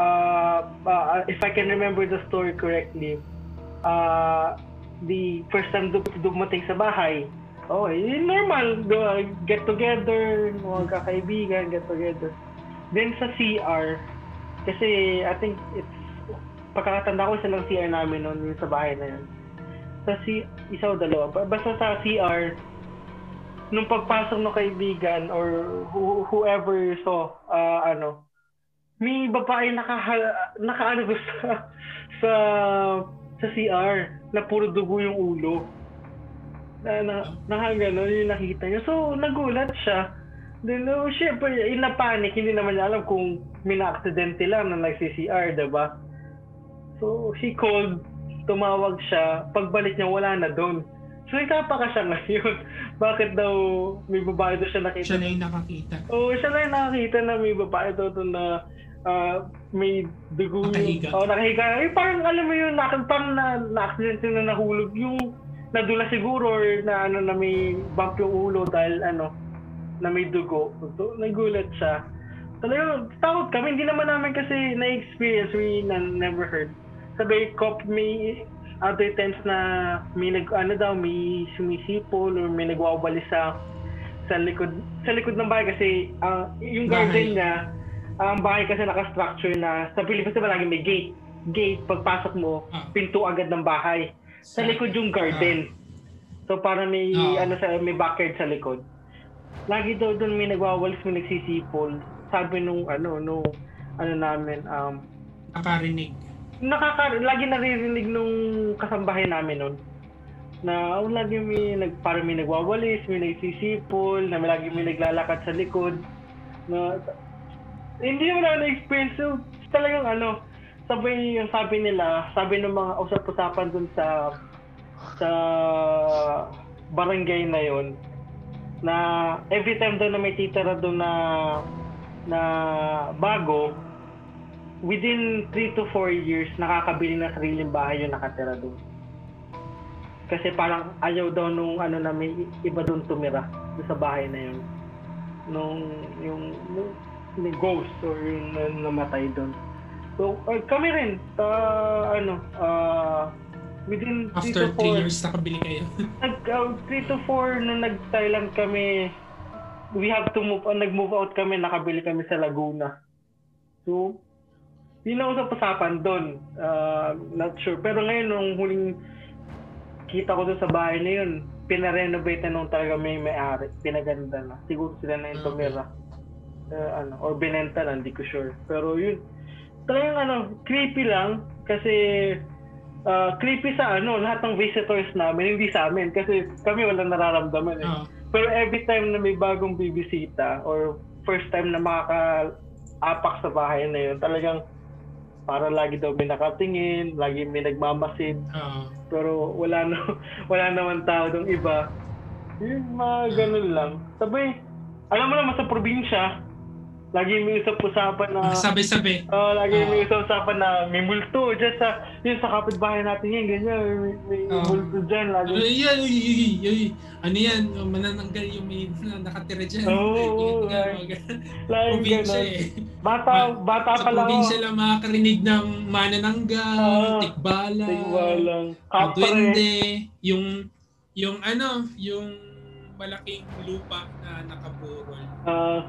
uh, uh, if I can remember the story correctly uh, the first time dum- dumating sa bahay okay yun normal get together mga kakaibigan get together. Then sa CR kasi I think it's pagkakatanda ko isa lang CR namin noon yung sa bahay na yun. Sa C isa o dalawa. Ba- basta sa CR nung pagpasok ng kaibigan or who, whoever saw uh, ano may babae naka nakaano ba sa sa sa CR na puro dugo yung ulo. Na, na, nakagano yung nakita niya. So, nagulat siya. Then, oh, syempre, in na panic, hindi naman niya alam kung may na-accidente lang na nagsi-CR, diba? So, he called, tumawag siya, pagbalik niya, wala na doon. So, nagtapaka siya ngayon. Bakit daw may babae doon siya nakita? Siya na yung nakakita. Oo, siya lang yung nakakita na may babae doon na ah, may dugo Nakahiga. Oh, nakahiga. Eh, parang alam mo yun, na, parang na, na-accident yung na nahulog. Yung nadula siguro or na ano na may bump yung ulo dahil ano na may dugo. So, nagulat siya. talagang takot kami. Hindi naman namin kasi na-experience. We na- never heard. Sabi, cop, may other times na may nag, ano daw, may sumisipol or may nagwawali sa sa likod sa likod ng bahay kasi ah, yung garden niya ang bahay kasi naka-structure na sa Pilipinas diba lagi may gate gate pagpasok mo Ah. pinto agad ng bahay sa likod yung garden so para may Ah. ano sa may backyard sa likod lagi daw doon may nagwawalis may nagsisipol sabi nung ano nung ano namin um Nakarinig. nakaka lagi naririnig nung kasambahay namin nun na oh, lagi may nag parang may nagwawalis, may nagsisipol, na may lagi may naglalakad sa likod. Na hindi naman ako na-experience. So, talagang ano, sabi yung sabi nila, sabi ng mga usap-usapan dun sa sa barangay na yon na every time daw na may titira doon na na bago, within 3 to 4 years, nakakabili ng sariling bahay yung nakatira doon. Kasi parang ayaw daw nung ano na may iba doon tumira doon sa bahay na yun. Nung yung, yung ghost or yung na- namatay doon. So, uh, kami rin, uh, ano, uh, within 3 After to 3 4 years, nakabili kayo. nag uh, 3 to 4 na nag-Thailand kami we have to move on nag-move out kami nakabili kami sa Laguna. So yun ang usap-usapan doon. Uh, not sure. Pero ngayon nung huling kita ko doon sa bahay na yun pinarenovate na nung talaga may may-ari pinaganda na. Siguro sila na yung tumira uh, ano or binenta na hindi ko sure pero yun talagang ano creepy lang kasi uh, creepy sa ano lahat ng visitors namin hindi sa amin kasi kami walang nararamdaman eh Ah. pero every time na may bagong bibisita or first time na makaka-apak sa bahay na yun, talagang para lagi daw may nakatingin, lagi may nagmamasid, Ah. pero wala na wala naman tao dong iba. Yun, mga ganun lang. Sabi, alam mo naman sa probinsya, lagi may usap-usapan na Sabi-sabi. Oh, lagi Ah. may usap-usapan na may multo dyan sa yun sa kapitbahay natin yan, ganyan, may, may Ah. multo dyan lagi. Ano yan? Uy, uy, uy, uy. Ano yan? Oh, Manananggal yung may na nakatira dyan. Oo, yung- Lagi probinsya ganun. eh. Bata, bata Sa pa lang probinsya ako. lang makakarinig ng manananggal, Ah, tikbala, Tigwalang. ang Kapre. yung yung ano, yung malaking lupa na nakaburol. Ah,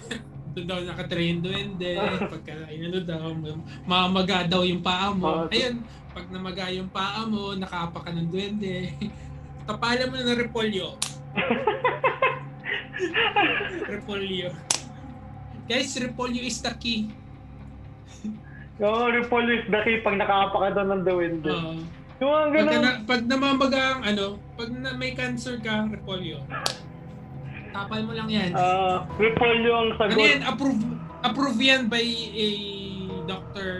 Doon daw nakatira yung duwende. Pagka inano daw, mamaga daw yung paa mo. Ah, Ayun, pag namaga yung paa mo, nakapa ka ng duwende. Kapalan mo na ng repolyo. repolyo. Guys, repolyo is the key. Oo, oh, repolyo is the key pag nakakapa ka doon ng duwende. Oo. yung mga pag, ganun. na, pag namamaga ang ano, pag na, may cancer ka, repolyo. Tapal mo lang yan. Ah, repolyo ang ano sagot. yan? Approve, approve yan by a doctor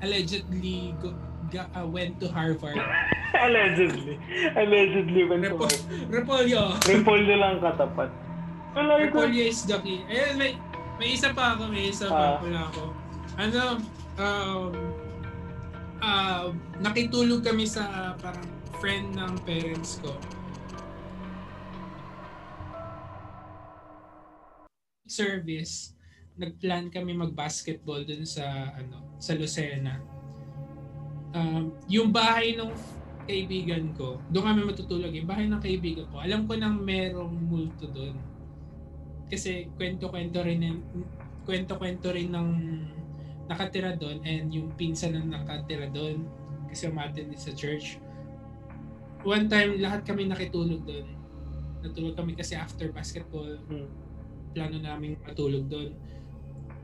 allegedly go, ga, uh, went to Harvard. Allegedly. Allegedly when Repo, to repolyo. Repolyo lang katapat. Wala. Repolyo is the key. Ayun, may, may isa pa ako, may isa pa Ah. pala ako. Ano, um, ah, nakitulog kami sa parang friend ng parents ko. Service, nagplan kami mag-basketball dun sa ano, sa Lucena. Um, yung bahay ng kaibigan ko, doon kami matutulog. Yung bahay ng kaibigan ko, alam ko nang merong multo doon. Kasi kwento-kwento rin ng kwento-kwento rin ng nakatira doon and yung pinsan na nakatira doon kasi umatin din sa church. One time, lahat kami nakitulog doon. Natulog kami kasi after basketball, Hmm. Plano namin matulog doon.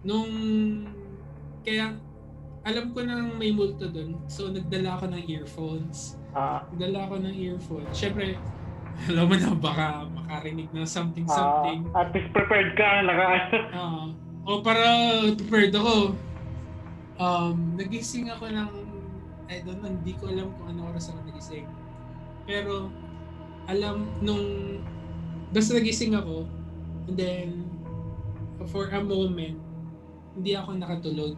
Nung, kaya, alam ko nang may multo doon. So, nagdala ako ng earphones. Ah, Nagdala ako ng earphones. Siyempre, alam mo na, baka makarinig ng ah, something-something. at least prepared ka, naka Ah, o para prepared ako. Um, nagising ako ng I don't know, hindi ko alam kung ano oras ako nagising. Pero alam nung basta nagising ako and then for a moment hindi ako nakatulog.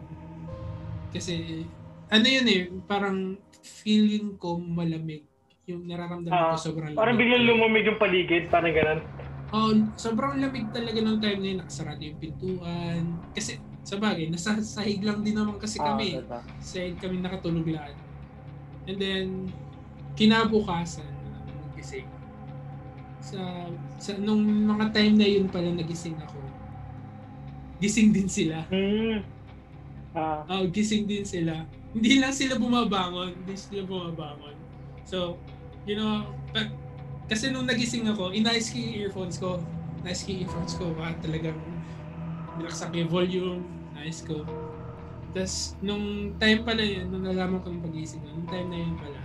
Kasi ano yun eh, parang feeling ko malamig. Yung nararamdaman ko Ah, sobrang Parang lamig. biglang lumamig yung paligid, parang ganun. Oh, sobrang lamig talaga nung time na yun. Nakasarado yung pintuan. Kasi, sa bagay, nasa sahig lang din naman kasi Ah, kami. diba? Sahig kami nakatulog lahat. And then, kinabukasan, nagising. Sa, sa, nung mga time na yun pala nagising ako, gising din sila. Hmm. Ah, Oh, gising din sila. Hindi lang sila bumabangon, hindi sila bumabangon. So, you know, pa- kasi nung nagising ako, inayos ko yung earphones ko. Nice ko yung earphones ko, baka talagang nilaksak yung volume, nice ko. Tapos, nung time pala yun, nung nalaman ko yung pagising ko, nung time na yun pala,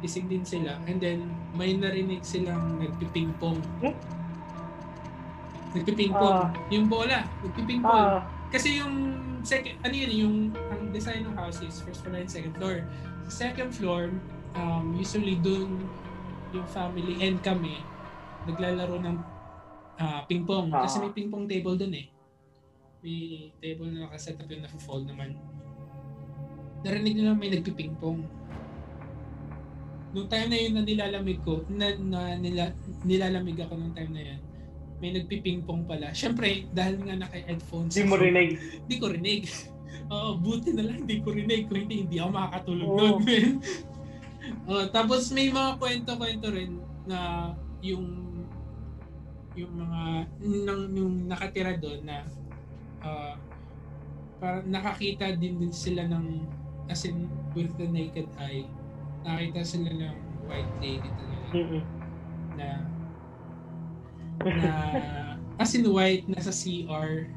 gising din sila. And then, may narinig silang nagpipingpong. Hmm? Nagpipingpong. Ah. Yung bola, nagpipingpong. ah, Kasi yung second, ano yun, yung ang design ng house is first floor and second floor. Sa second floor, um, usually dun yung family and kami naglalaro ng ah, ping pong. Kasi may ping pong table dun eh. May table na nakaset up yung na-fold naman. Narinig nila may nagpiping pong. Nung time na yun na nilalamig ko, na, na nila, nilalamig ako nung time na yun, may nagpiping pong pala. Siyempre, dahil nga naka-headphones di mo rinig. hindi ko rinig. Oo, buti na lang hindi ko rinig. Kung hindi, hindi ako makakatulog Oo. nun, men. Oh, tapos may mga kwento-kwento rin na yung yung mga nang yung nakatira doon na uh, parang nakakita din din sila ng as in with the naked eye nakita sila ng white lady talaga Mm-mm. na na as in white nasa CR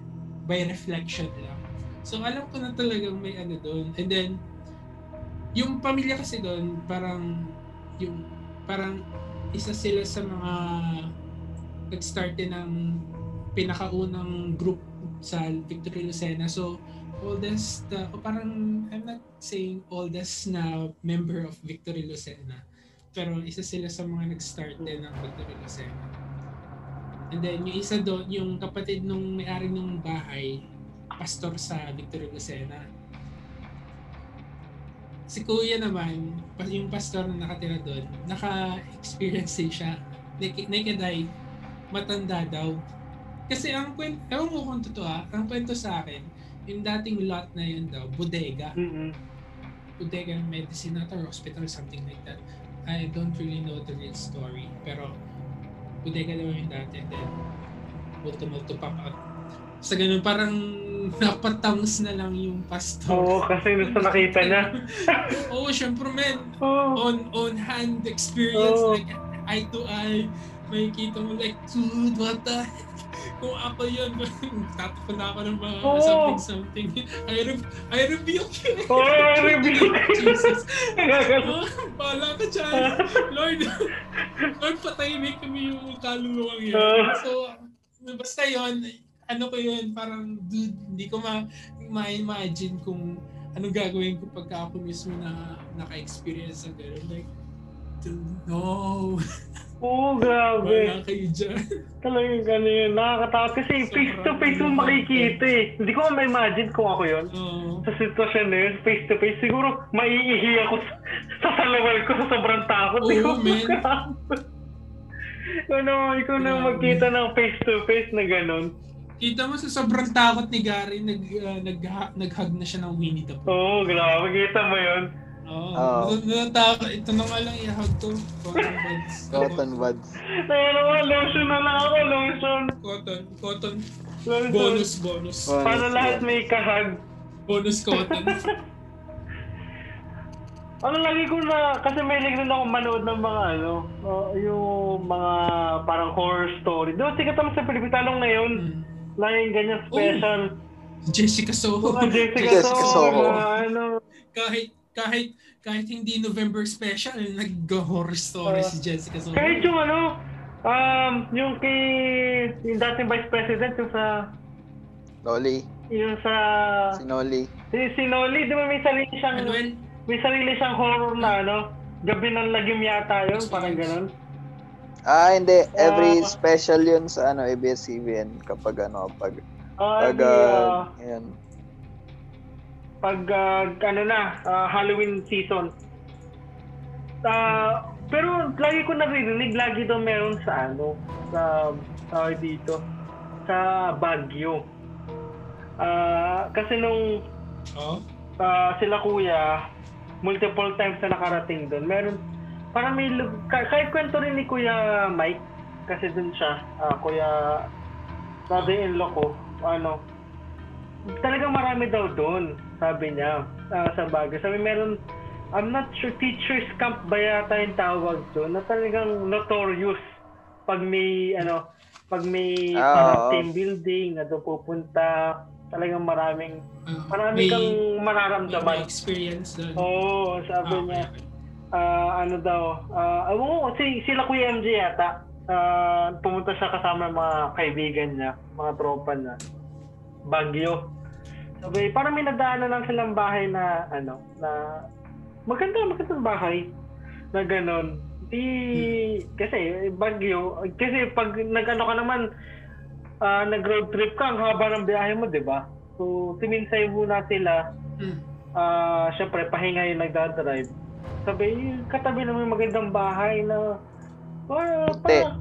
by reflection lang. So alam ko na talagang may ano doon. And then yung pamilya kasi doon parang yung parang isa sila sa mga nag-start din ng pinakaunang group sa Victory Lucena. So oldest uh, o parang I'm not saying oldest na member of Victory Lucena pero isa sila sa mga nag-start din ng Victory Lucena. And then yung isa doon, yung kapatid nung may-ari ng bahay, pastor sa Victory Lucena. Si kuya naman, yung pastor na nakatira doon, naka-experience din siya. Naked eye, matanda daw. Kasi ang kwento, ewan ko kung totoo ah, ang kwento sa akin, yung dating lot na yun daw, bodega. Mm-mm. bodega ng medicine at or hospital something like that. I don't really know the real story. Pero bodega daw yung dati. And then multo-multo pop out. Sa ganun, parang napatangs na lang yung pastor. Oo, kasi gusto nakita niya. Oo, syempre men. Oo. On, on hand experience. Oo. Like, eye to eye. May kita mo like, dude, what the? Kung ako yun, tatapon na ako ng mga Oo. something something. I, re- I rebuke you. Oo, review. Jesus. Nagagano. Oh, bahala ka dyan. Lord, Lord, patahimik kami yung kaluluwang yun. Oo. So, basta yun, ano ko yun, parang, dude, hindi ko ma- ma-imagine kung ano gagawin ko pagka ako mismo na naka-experience ng gano'n. Like, dude, no. Oo, grabe. Wala kayo dyan. Talagang gano'n yun. Nakakatakot kasi face to face mo makikita eh. Hindi ko ma-imagine kung ako yun. Oo. Sa sitwasyon na yun, face to face, siguro maiihi ako sa, sa salawal ko sa sobrang takot. Oo, Ikaw, man. ikaw na, ikaw na magkita ng face to face na gano'n. Kita mo sa sobrang takot ni Gary, nag, uh, nag, nag-hug na siya ng Winnie the Pooh. Oo, grabe. Kita mo yun. Oo. Oh. Natatakot. Ito na nga lang i-hug to. Cotton buds. Cotton buds. Ayun naman, lotion na lang ako, lotion. Cotton. Cotton. lotion. Bonus, bonus. Bonus. Para lahat may kahag. Bonus cotton. Ano lagi ko na, kasi may rin ako manood ng mga ano, uh, yung mga parang horror story. Doon, sikat naman sa Pilipinas, talong ngayon, Hmm. laging ganyan special. Jessica Soho. Mga Jessica, Jessica Soho, Soho. mga ano, kahit, kahit, kahit hindi November special, nag-horror story Ah. si Jessica Soho. kahit yung ano, um, yung kay, yung dating Vice President, yung sa, Loli. yung sa, Si Noli. si, si Noli, di ba may sarili siyang, Manuel, may sarili siyang horror na ano, gabi ng lagim yata yun, parang ganun. Ah, hindi. Every Ah. special yun sa ano, ABS-CBN kapag ano, pag, Ah, pag, ah, ah, yan. Pag ah, ano na, ah, Halloween season. Ah, pero lagi ko naririnig, lagi daw meron sa ano, sa tawag dito, sa Baguio. Ah, kasi nung Oh. ah, sila kuya, multiple times na nakarating doon. Meron, parang may, kahit kwento rin ni Kuya Mike, kasi doon siya, ah, Kuya, brother-in-law ko, ano, talagang marami daw doon, sabi niya, ah, sa Baguio. Sabi meron, I'm not sure, teacher's camp ba yata yung tawag doon, na talagang notorious pag may, ano, pag may parang oo. team building na doon pupunta, talagang maraming, marami may- kang may mararamdaman. experience doon. Oo, sabi Ah, niya, okay. ah, ano daw, uh, ko, si, sila Kuya MJ yata, ah, pumunta siya kasama ng mga kaibigan niya, mga tropa niya, Bagyo. Sabi, parang may nadaanan lang silang bahay na, ano, na, maganda, magandang bahay, na ganon. Di, kasi, Bagyo, kasi pag nag-ano ka naman, ah, nag-road trip ka, ang haba ng biyahe mo, di ba? So, timinsay muna sila, Hmm. ah syempre pahinga yung nagdadrive. Sabi, katabi naman yung magandang bahay na ah, Puti. parang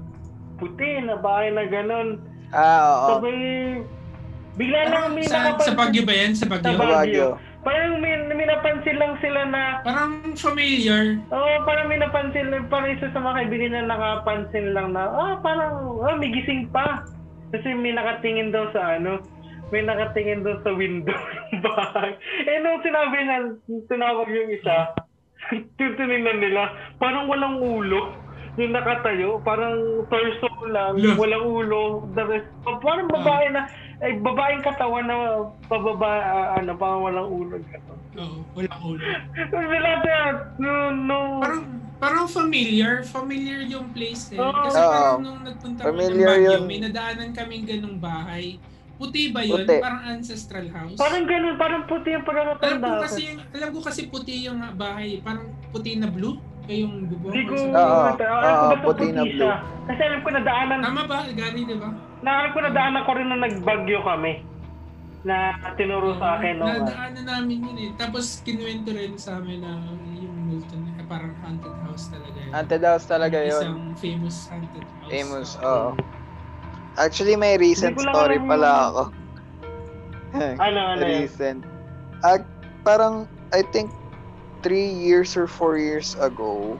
puti na bahay na ganun. Ah, oo. Sabi, bigla lang Parang may sa, sa nakapansin. Baguio ba yan? Sa Baguio? Sa Sa Baguio. Parang may, may napansin lang sila na, Parang familiar. oh, parang may napansin, parang isa sa mga kaibigan na nakapansin lang na, ah, parang, ah, may gising pa. Kasi may nakatingin daw sa ano, may nakatingin daw sa window ng bahay. Eh, nung sinabi na, tinawag yung isa, titinignan nila, parang walang ulo yung nakatayo, parang torso lang, Lo. walang ulo, the rest, parang babae na, ay babaeng katawan na pababa, ah, ano, parang walang ulo. Oo, walang ulo. Sila no, no, Parang parang familiar, familiar yung place eh. Oo. Kasi Oo. parang nung nagpunta kami ng Familiar Baguio, yun. may nadaanan kaming ganung bahay. Puti ba yun? Puti. Parang ancestral house? parang ganun, parang puti yung alam pagkakatanda ko ko. kasi yung, alam ko kasi puti yung bahay, parang puti na blue. Kaya yung bubong. Hindi ko, Oo, alam ko puti puti na blue. siya. Kasi alam ko nadaanan, Tama ba, Gary, di ba? Na alam ko nadaanan ko rin na nagbagyo kami. Na tinuro sa akin no. Nadaanan namin yun eh. Tapos kinuwento rin sa amin na yung Milton, eh, parang haunted house talaga yun. Haunted house talaga yun. Isang famous haunted house. Famous, Oo. oo. Actually, may recent story alam pala yung- ako. Ano, ano yun? recent. At parang, I think, three years or four years ago,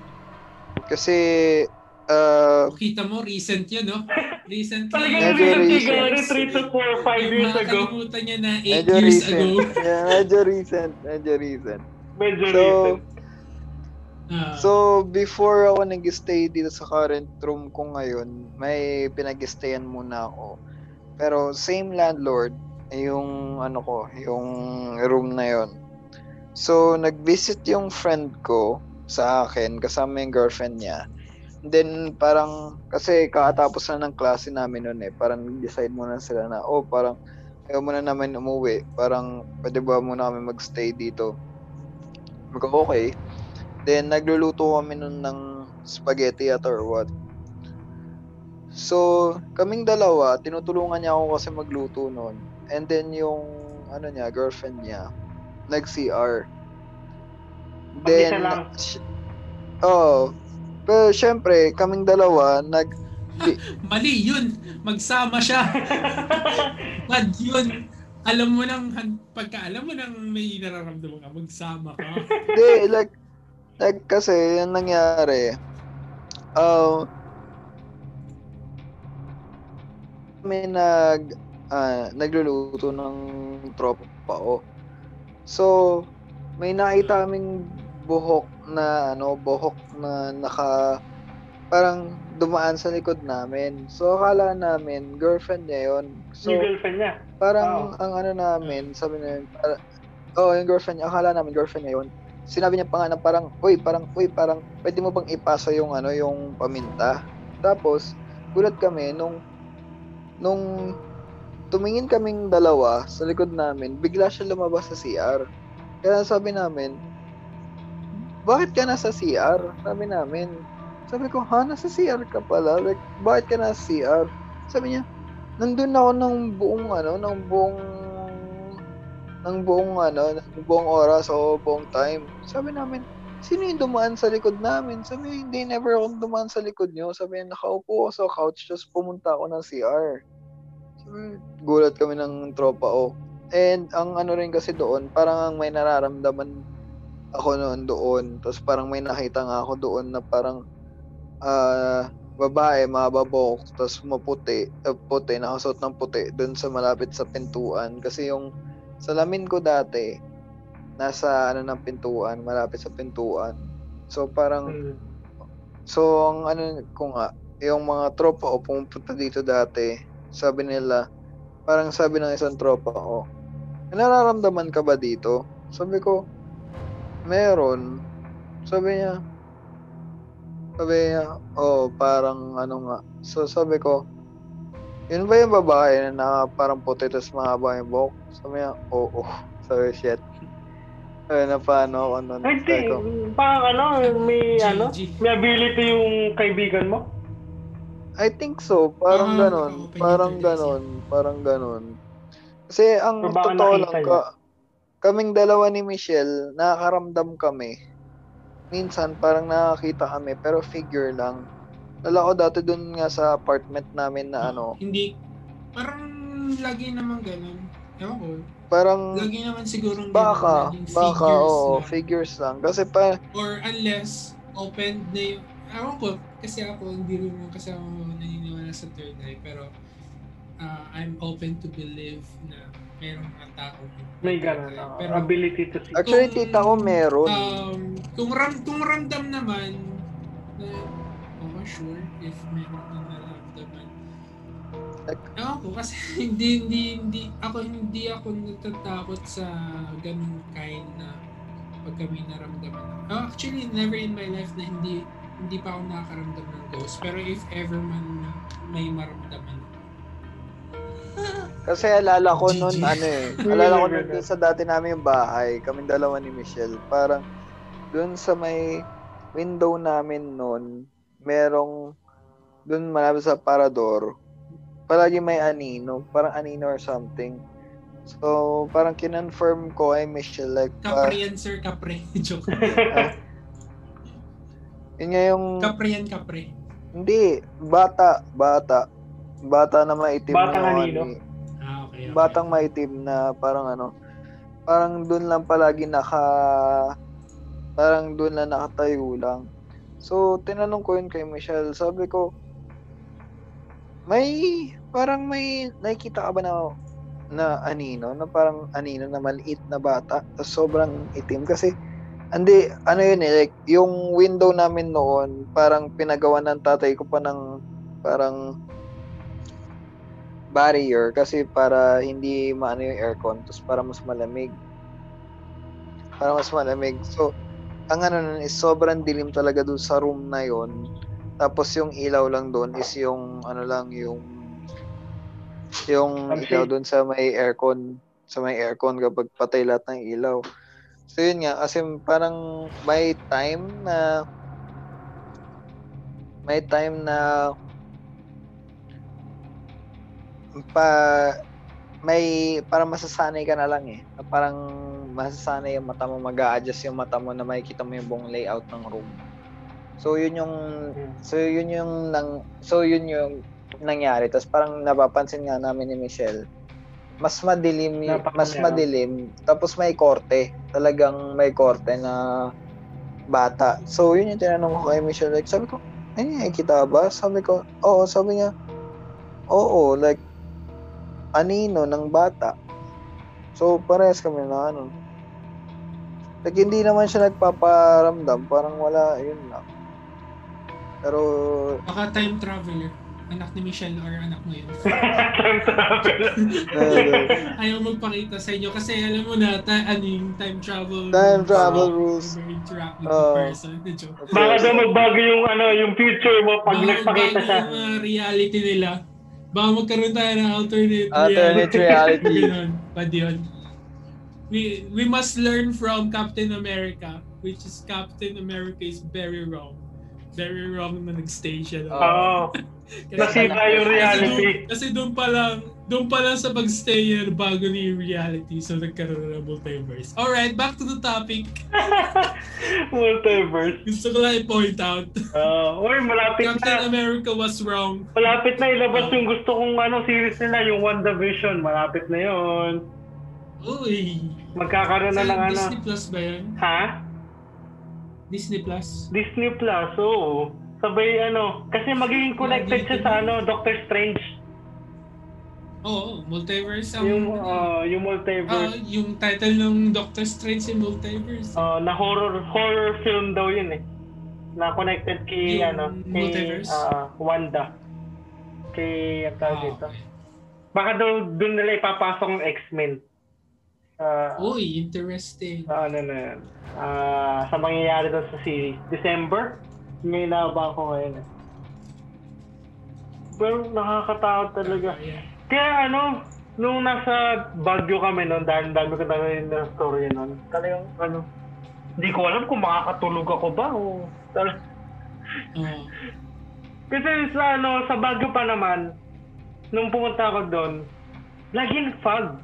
kasi, uh, O, Kita mo, recent yun, no? Recently. Talagang Medyo recent recent. siguro, 3 to 4, 5 Yung years ago. kalimutan niya na 8 medyo years recent. ago. Yeah, medyo recent. Medyo recent. Medyo So, recent. Ah, So, before ako nag-stay dito sa current room ko ngayon, may pinag-stayan muna ako. Pero same landlord, yung ano ko, yung room na yon. So, nag-visit yung friend ko sa akin, kasama yung girlfriend niya. Then, parang, kasi kakatapos na ng klase namin noon eh, parang decide muna sila na, oh, parang, ayaw muna namin umuwi. Parang, pwede ba muna kami magstay dito? Mag okay. Then, nagluluto kami nun ng spaghetti at or what. So, kaming dalawa, tinutulungan niya ako kasi magluto nun. And then, yung, ano niya, girlfriend niya, nag-CR. Lang. sh- Oo. Pero, syempre, kaming dalawa, nag, mali yun. Magsama siya. Bad yun. Alam mo nang, pagka alam mo nang may nararamdaman ka, magsama ka. Hindi, like, like kasi, yung nangyari, uh, may nag, ah, nagluluto ng tropa ko. So, may nakita kaming buhok na, ano, buhok na naka, parang dumaan sa likod namin. So, akala namin, girlfriend niya yun. So, yung girlfriend niya. Parang ang ano namin, sabi niya, para, oh, yung girlfriend niya, akala namin girlfriend niya yun. Sinabi niya pa nga na parang, uy, parang, uy, parang, pwede mo bang ipasa yung ano, yung paminta? Tapos, gulat kami nung, nung tumingin kaming dalawa sa likod namin, bigla siya lumabas sa CR. Kaya sabi namin, bakit ka nasa CR? Sabi namin. Sabi ko, ha, nasa CR ka pala? Like, bakit ka nasa CR? Sabi niya, nandun ako ng buong ano, ng buong ng buong ano, ng buong oras o buong time. Sabi namin, sino yung dumaan sa likod namin? Sabi niya, hindi, never akong dumaan sa likod niyo. Sabi niya, nakaupo ako sa couch, tapos pumunta ako ng CR. Sabi, gulat kami ng tropa ko. And ang ano rin kasi doon, parang ang may nararamdaman ako noon doon. Tapos parang may nakita nga ako doon na parang ah babae, mababok, tapos maputi, uh, puti, nakasuot ng puti doon sa malapit sa pintuan. Kasi yung salamin ko dati, nasa ano ng pintuan, malapit sa pintuan. So parang, Hmm. so ang ano ko nga, yung mga tropa ko pumupunta dito dati, sabi nila, parang sabi ng isang tropa ko, "May nararamdaman ka ba dito? Sabi ko, meron. Sabi niya, sabi niya, oh, parang ano nga. So sabi ko, yun ba yung babae na parang puti tapos mahaba yung buhok? Sabi niya, oo. Sabi, shit. Sabi na paano ako nun. Ay, di. Ko, Parang ano, may GG. ano, may ability yung kaibigan mo. I think so. Parang Ah, ganon. Parang ganon. Parang ganon. Kasi ang baka totoo lang, ka, kaming dalawa ni Michelle, nakakaramdam kami. Minsan, parang nakakita kami, pero figure lang. Lala ko dati dun nga sa apartment namin na ano, Hindi, parang lagi naman ganun. Ewan ko. parang Lagi naman siguro baka, naging baka, figures oo, lang. figures lang. Kasi pa, Or unless, open na yung, ewan ko, kasi ako, hindi rin mo kasi ako naniniwala sa third eye, pero uh, I'm open to believe na merong mga tao May ganun. Pero, ah, pero ability to see. actually, Kung- tita ko meron. um, kung, ram, kung ramdam naman, na, oh, sure, if meron na naramdaman. Like- Ewan ko, kasi hindi, hindi, hindi, ako, hindi ako natatakot sa ganun kind na pagka may naramdaman. Oh, actually, never in my life na hindi, hindi pa ako nakakaramdam ng ghost. Pero if ever man may maramdaman, Kasi alala ko nun, GG. ano eh, alala ko dun sa dati namin yung bahay, kaming dalawa ni Michelle, parang dun sa may window namin nun, merong dun malapit sa parador, palagi may anino, parang anino or something. So, parang kinonfirm ko kay Michelle, like, kapre yan sir, kapre. Joke. yun nga yung, kapre yan, kapre. hindi, bata, bata, bata na maitim Batang na anino? ano eh. Ah, okay, okay. batang maitim na parang ano, parang doon lang palagi naka, parang doon lang nakatayo lang. So, tinanong ko yun kay Michelle, sabi ko, may, parang may, nakikita ka ba na, na anino, na parang anino na maliit na bata, tapos sobrang itim kasi, hindi, ano yun eh, like, yung window namin noon, parang pinagawa ng tatay ko pa ng, parang, barrier kasi para hindi maano yung aircon tapos para mas malamig. Para mas malamig. So ang ano nun is sobrang dilim talaga doon sa room na yon tapos yung ilaw lang doon is yung ano lang yung yung ilaw doon sa may aircon sa may aircon kapag patay lahat ng ilaw. So yun nga kasi parang may time na may time na pa may parang masasanay ka na lang eh. Parang masasanay yung mata mo, mag adjust yung mata mo na makikita mo yung buong layout ng room. So yun yung so yun yung nang so yun yung nangyari. Tapos parang napapansin nga namin ni Michelle. Mas madilim, y- Napaka- mas madilim. Tapos may korte. Talagang may korte na bata. So yun yung tinanong ko kay Michelle. Like, sabi ko, ay, nakikita ba? Sabi ko, oo. Sabi niya, oo. Like, anino ng bata. So, parehas kami na ano. Like, hindi naman siya nagpaparamdam. Parang wala, yun lang. Pero, Baka time traveler. Anak ni Michelle or anak mo yun. Time travel. uh, Ayaw magpakita sa inyo kasi alam mo na, ta- ano yung time travel. Time travel uh, rules. never interact with the person. Joke. Baka daw magbago yung ano, yung future mo pag Baka nagpakita magbago siya. yung uh, reality nila. Baka magkaroon tayo ng alternate, alternate reality. Pwede yun. We, we must learn from Captain America, which is Captain America is very wrong. very wrong na nagstay siya. Oo. Kasi- Nasira yung reality. Kasi doon, pa lang, doon pa lang sa pag-stay bago na yung reality. So, nagkaroon ng multiverse. Alright, back to the topic. Multiverse. Gusto ko lang i-point out. Uh, Uy, malapit Captain na. America was wrong. Malapit na ilabas yung gusto kong ano, series nila, yung WandaVision. Malapit na yon. Uy. Magkakaroon na ng ano. Disney Plus ba yun? Ha? Disney Plus? Disney Plus, oo. Sabay ano, kasi magiging connected siya sa ano, Doctor Strange. Oo, multiverse ang... Yung, uh, yung Ah, multiverse. yung title ng Doctor Strange yung multiverse. Uh, na horror horror film daw yun eh. Na connected kay Yung ano, kay ah, Wanda. Kay ang tawag Ah, dito. okay. Baka daw doon nila ipapasok ang X-Men. Ah, Uy, interesting. sa ano na yan. Ah, sa mangyayari daw sa series. December? May nabang ko ngayon eh. Pero nakakatakot talaga. Kaya ano, nung nasa Baguio kami noon, dahil dami ko narinig ng story noon, talagang ano, hindi ko alam kung makakatulog ako ba o... tal- Oo. Kasi sa ano, sa Baguio pa naman, nung pumunta ako doon, laging fog.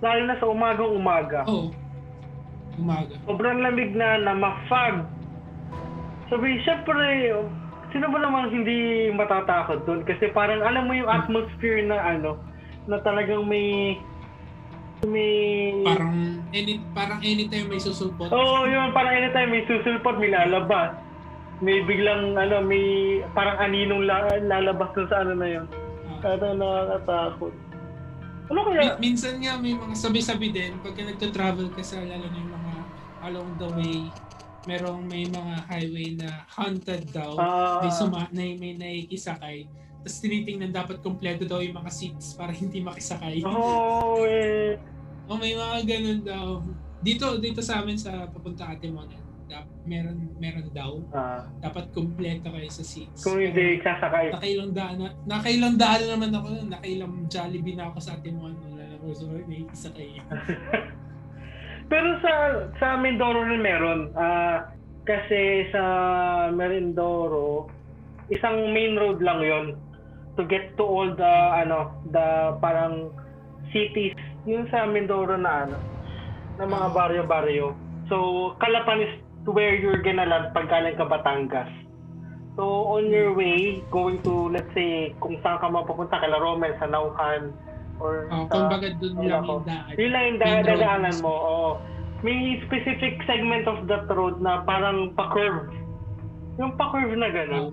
Lalo na sa umagang umaga. Oo. Umaga. Sobrang lamig na na ma-fog. Sabi, syempre, sino ba naman hindi matatakot doon? Kasi parang alam mo yung atmosphere na ano, na talagang may may Parang any parang anytime may susulpot. Oo, oh, yun parang anytime may susulpot, may lalabas. May biglang ano, may parang aninong la, lalabas dun sa ano na yun. Ah. Kaya nakakatakot. Ano kaya? minsan nga may mga sabi-sabi din pagka nagto-travel ka sa lalo na yung mga along the way merong may mga highway na haunted daw. Ah, may suma na may nakikisakay tapos tinitingnan dapat kompleto daw yung mga seats para hindi makisakay. Oo, eh. o may mga ganun daw. Dito dito sa amin sa papunta Ate Mona dap, meron meron daw. Ah, dapat kompleto kayo sa seats. Kung hindi sasakay. nakailang daan na nakailang daan na naman ako nun. nakailang Jollibee na ako sa Ate Mona. Wala na ako so may isakay Pero sa sa Mindoro rin meron. Ah, kasi sa Merindoro, isang main road lang yon to get to all the ano, the parang cities yung sa Mindoro na ano, na mga baryo-baryo. So, Calapan is where you're gonna land pag galing ka Batangas. So, on your way, going to, let's say, kung saan ka mapupunta, kala Romel, sa Nauhan, or Oh, sa... kumbaga doon lang yung daan. Yun lang yung da- dadaanan mo. Oo. May specific segment of that road na parang pa-curve. Yung pa-curve na gano'n.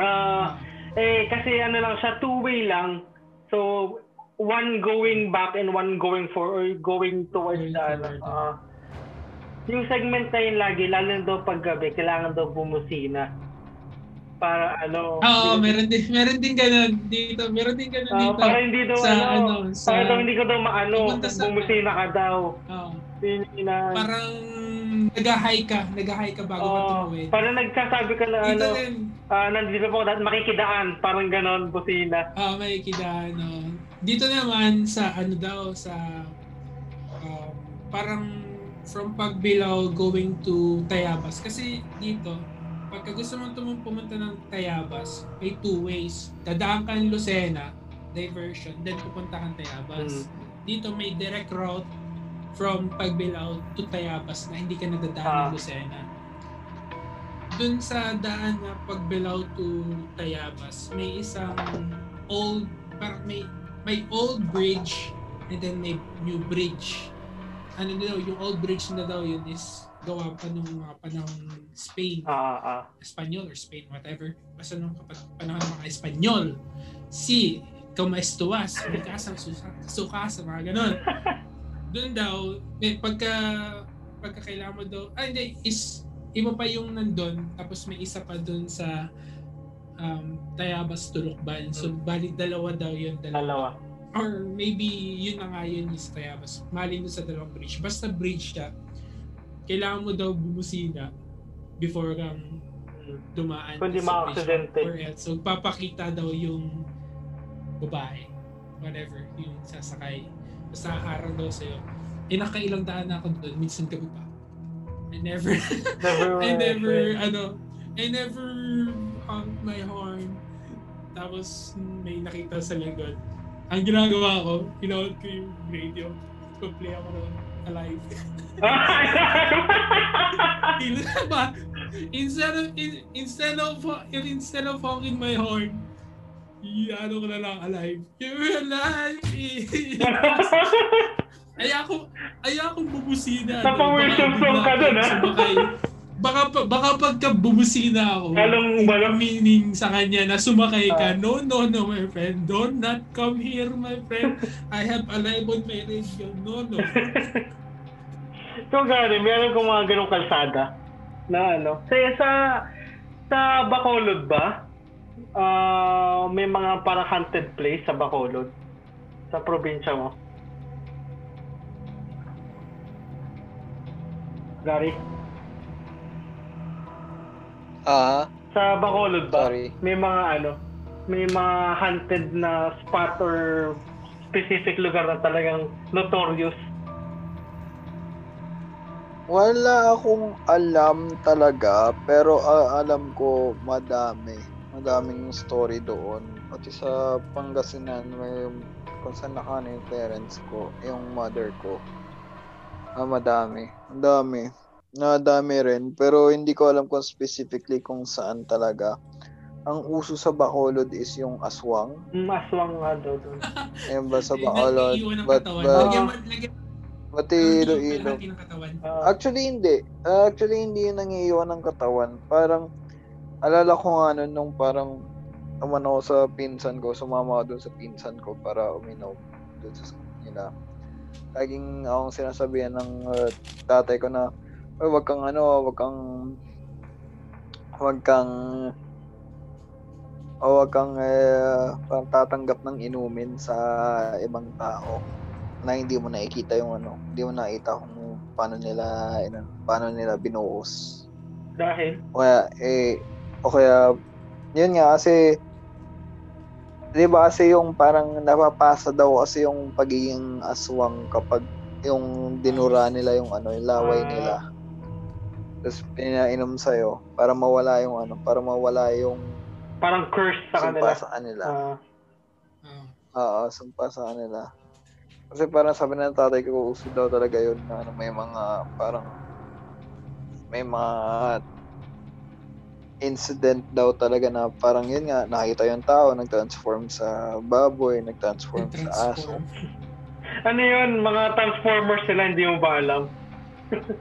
Ah, eh, kasi ano lang siya, two-way lang. So, one going back and one going forward, or going towards Going the ano. ah. yung segment na yun lagi, lalo na daw pag gabi, kailangan daw bumusina. Para ano... Oo, hindi- meron din meron din ganun dito. Meron din ganun Ah, dito. para hindi daw sa ano, ano, sa- para daw hindi ka daw maano, bumusina ka daw. Oo. Ina- Parang nag-high ka, nag-high ka bago ka Oo, tumawid. parang nagsasabi ka na Dito ano, din, ah, nandito po dahil makikidaan, parang ganon, busina. ah may kida, ano. Dito naman sa ano daw, sa um, parang from Pagbilao going to Tayabas. Kasi dito, pagka gusto mong tum- pumunta ng Tayabas, may two ways. Dadaan ka ng Lucena, diversion, then pupunta kang Tayabas. Dito may direct route from Pagbilao to Tayabas na hindi ka nadadaan Ah. ng Lucena. Dun sa daan na Pagbilao to Tayabas, may isang old, parang may, may old bridge and then may new bridge. Ano daw, yung old bridge na daw yun is gawa pa nung mga panahon Spain. Ah, ah. Espanyol or Spain, whatever. Basta nung panahon ng mga Espanyol. Si, como estuas, mikasang sukas, mga ganon. Doon daw, eh, pagka, pagka kailangan mo daw, ah hindi, is, iba pa yung nandun, tapos may isa pa doon sa um, Tayabas Tulukban. So, bali dalawa daw yun, dalawa. Dalawa. Or maybe yun na nga yun yung sa Tayabas. Malin doon sa dalawang bridge. Basta bridge siya, kailangan mo daw bumusina before kang Mm. dumaan Kundi sa ma-aksidente. or else. So, papakita daw yung babae. Whatever, yung sasakay. Basta haharang daw sa'yo. Eh, nakailang daan na ako doon. Minsan gabi pa. I never, Never, I never, ano, I never honked my horn. Tapos may nakita sa likod. Ang ginagawa ko, pinold ko yung radio. Play ako ng alive. Instead of in, instead of instead of honking my horn, ano ko na lang alive. You're alive. Ay ako, ay ako bubusina. Napa-wisdom song ka dun, ha? Baka, baka pagka bumusina ako, Halong balong. meaning sa kanya na sumakay ka, Ah. no, no, no, my friend, don't not come here, my friend. I have a live on my radio. No, no. so, gano'n, meron kong mga ganong kalsada na ano. Sa, sa, sa Bacolod ba, ah may mga parang haunted place sa Bacolod? Sa probinsya mo? Gary? Ah, Sa Bacolod ba? Sorry. May mga ano, may mga haunted na spot or specific lugar na talagang notorious. wala akong alam talaga, pero ah, alam ko madami. Madaming story doon. Pati sa Pangasinan, may kung saan nakano yung parents ko, yung mother ko. Ah, madami. Ang dami. Nadami rin. Pero hindi ko alam kung specifically kung saan talaga. Ang uso sa Bacolod is yung aswang. Mm, aswang nga daw doon. Ayun ba sa Bacolod? But, but, Lagyan lagyan pati Iloilo. Ah, Actually, hindi. Ah, actually, hindi yun nangiiwan ng katawan. Parang, alala ko nga nun nung parang naman ako sa pinsan ko, sumama ako dun sa pinsan ko para uminom dun sa school nila. Laging akong sinasabihan ng uh, tatay ko na, "Uy, wag kang ano, wag kang, wag kang, o wag kang eh, parang tatanggap ng inumin sa ibang tao na hindi mo nakikita yung ano, hindi mo nakita kung paano nila, ano, paano nila binuhos. dahil? O kaya, eh, o kaya, yun nga, kasi, di ba kasi yung parang napapasa daw kasi yung pagiging aswang kapag yung dinura nila yung ano, yung laway Ah. nila. Tapos pinainom sa'yo para mawala yung ano, para mawala yung Parang curse sa sumpa kanila. sa kanila. Ah, Ah. Oo, sumpa sa kanila. Kasi parang sabi ng tatay ko, uso daw talaga yun na ano, may mga parang may mga incident daw talaga na parang yun nga, nakita yung tao, nag-transform sa baboy, nag-transform sa aso. Ano yun? Mga Transformers sila, hindi mo ba alam?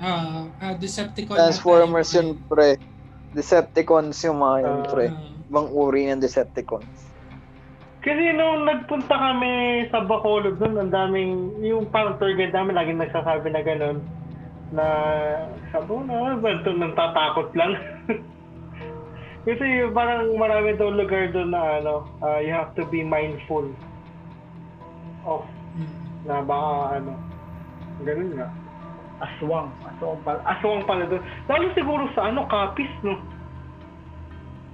Ah, ah, Decepticon. Transformers yun, pre. Decepticons yung mga yun, Ah. pre. Ah, Ibang uri ng Decepticons. Kasi nung nagpunta kami sa Bacolod doon, ang daming, yung parang tour guide namin, laging nagsasabi na gano'n, na sabi ko na, well, ito nang tatakot lang. Kasi parang marami daw lugar doon na ano, ah, you have to be mindful of mm. na baka ano, ganun nga. Aswang. Aswang pala. Aswang pala doon. Lalo siguro sa ano, Capiz, no?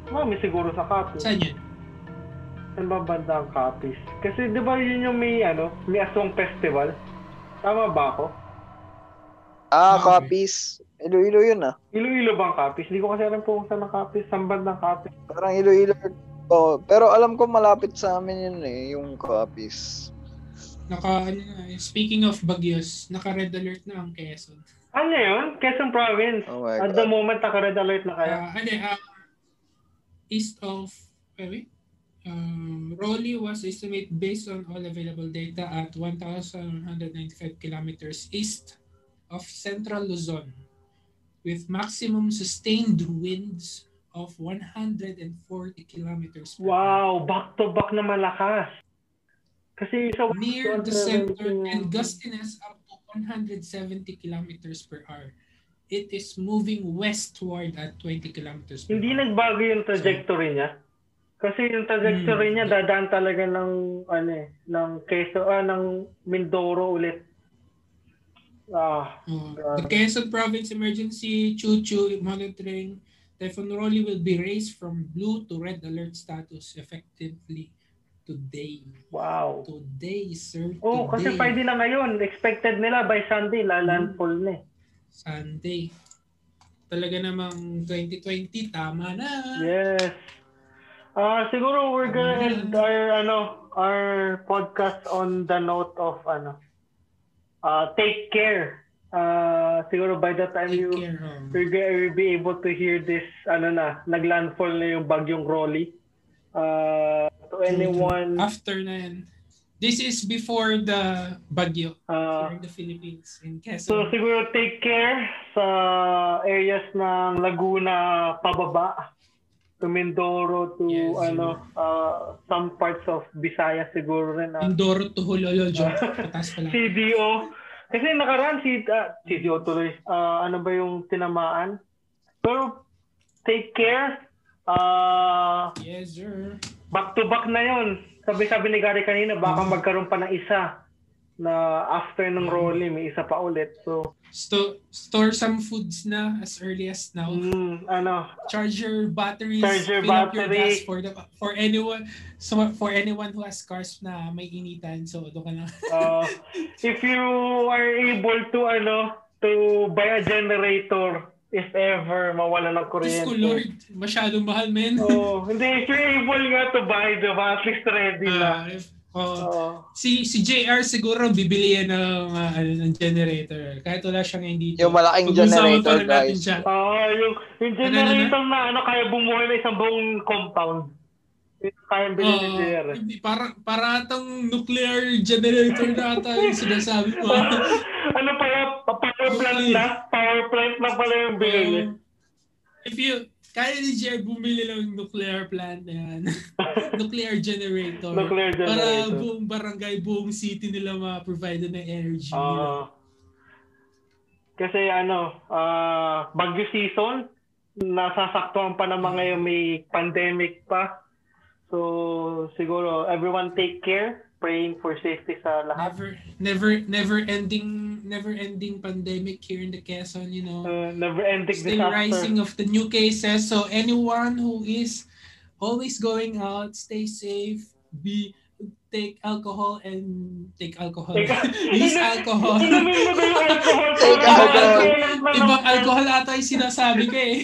Marami siguro sa Capiz. Saan yun? Saan ba banda ang Capiz? Kasi di ba yun yung may ano, may Aswang Festival? Tama ba ako? Ah, Okay. copies. Iloilo yun ah. Iloilo ba ang Capiz? Hindi ko kasi alam kung saan ang Capiz. Saan banda ang Capiz? Parang Iloilo. Oh, pero alam ko malapit sa amin yun eh, yung copies. Naka, ano na, speaking of bagyos, naka-red alert na ang Quezon. Ano yun? Quezon Province. Oh At the moment, naka-red alert na kaya. Ah, ano, ah, east of, wait, wait. Um, Raleigh was estimated based on all available data at 1,195 kilometers east of central Luzon with maximum sustained winds of 140 kilometers per hour. Wow! Back-to-back na malakas. Kasi sa near the center 170 and gustiness up to 170 kilometers per hour. It is moving westward at 20 kilometers per Hindi hour. nagbago yung trajectory niya. Kasi yung trajectory Hmm. niya dadaan talaga ng ano eh, ng Quezon ah ng Mindoro ulit. Ah, Uh, Grabe. the Quezon Province Emergency Chuchu Monitoring Typhoon Rolly will be raised from blue to red alert status effectively today. wow. Today, sir. Oh, kasi today. Friday na ngayon. Expected nila by Sunday lalandfall na eh. Sunday. talaga namang 2020 tama na. Yes. Uh, siguro we're gonna end our ano our podcast on the note of ano uh, take care. Uh, siguro by the time Take you care. um, you're gonna be able to hear this ano na naglandfall na yung bagyong Rolly. Uh, to anyone After na yan. This is before the bagyo uh, here in the Philippines in So Quezon. siguro take care sa areas ng Laguna pababa to Mindoro to Yes, ano uh, some parts of Visayas siguro rin ah. Mindoro to Hulolojo. Patas pala. CDO kasi nakaraan si ah, CDO tuloy Ah, ano ba yung tinamaan pero take care uh, Yes, sir. Back to back na yon sabi-sabi ni Gary kanina baka magkaroon pa ng isa na after ng Rolly may isa pa ulit so Sto- store some foods na as early as now. mm, ano Charge your batteries. Charge your your battery. gas for the for anyone so for anyone who has cars na may initan. So doon ka na. Uh, if you are able to ano to buy a generator if ever mawala ng Diyos kuryente. ko Lord, masyadong mahal men. Oh, hindi if you're able nga to buy, diba? At least ready na. Ah, if- oh, Oo. si si JR siguro bibili yan ng ano, ng generator kahit wala siya ngayon dito. Yung malaking generator, guys. siya. Ah, yung, yung Ano, ano, generator na ano kaya bumuhay na isang buong compound. Yung ni Oo, JR. hindi, para para atang nuclear generator na ata yung sinasabi ko. ano pa yan? Power plant na? Power plant na pala yung binili. Um, if you kaya ni JR bumili lang ng nuclear plant na yan. nuclear generator. Nuclear Para generator. buong barangay, buong city nila ma-provide ng energy. Ah. kasi ano, ah bagyo season, nasasaktuhan pa naman ngayon may pandemic pa. So siguro everyone take care, praying for safety sa lahat. never never never ending never ending pandemic here in the Quezon, you know. Uh, never ending Still disaster. rising of the new cases. So anyone who is always going out, stay safe, be take alcohol and take alcohol. Take- Use alcohol. Inumin mo ba yung alcohol? Take alcohol. ma-maintain na Ibang alcohol ata yung sinasabi ko eh.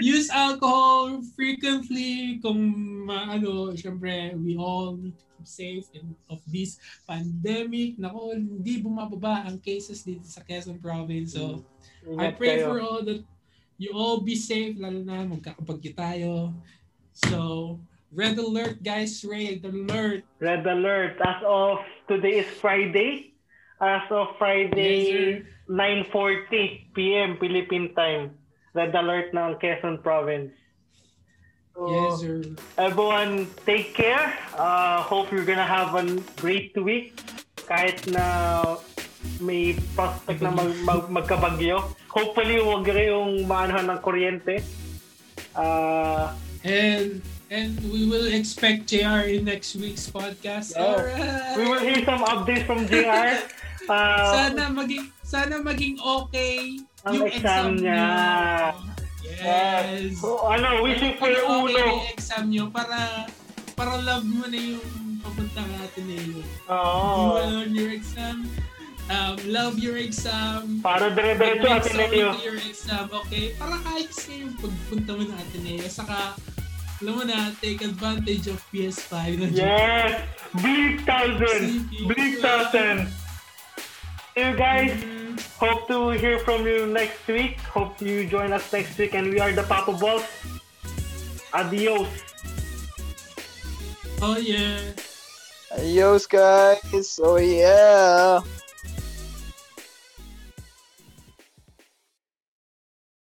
Use alcohol frequently kung ano, syempre, we all need to keep safe in, of this pandemic. Nako, hindi bumababa ang cases dito sa Quezon province. So, I Ingat pray kayo. for all that you all be safe, lalo na magkakapagyo tayo. So, red alert guys, red alert. Red alert. As of today is Friday. As of Friday, 9.40 p.m. Philippine time. Red alert ng Quezon Province. So, Yes, sir. everyone, take care. Uh, hope you're gonna have a great week. Kahit na may prospect na mag, mag, magkabagyo. Hopefully, huwag kayong maanahan ng kuryente. Uh, And and we will expect JR in next week's podcast. Yeah. Alright. we will hear some updates from JR. Uh, sana maging sana maging okay Ang yung exam exam, niya. niyo. Yes. So, ano, wishing for okay uno. yung exam niyo para para love mo na yung papuntang Ateneo. Oo. Do well on your exam. Um, love your exam. Para dire-diretso ninyo. to your exam, okay? Para kahit sa yung pagpunta mo ng Ateneo. Saka, alam mo na, take advantage of PS5. Na Yes! Bleep thousand! Bleep thousand! See you guys! Mhm. Hope to hear from you next week. Hope you join us next week and we are the Papa Balls. Adios! Oh yeah. Adios, guys. Oh, yeah.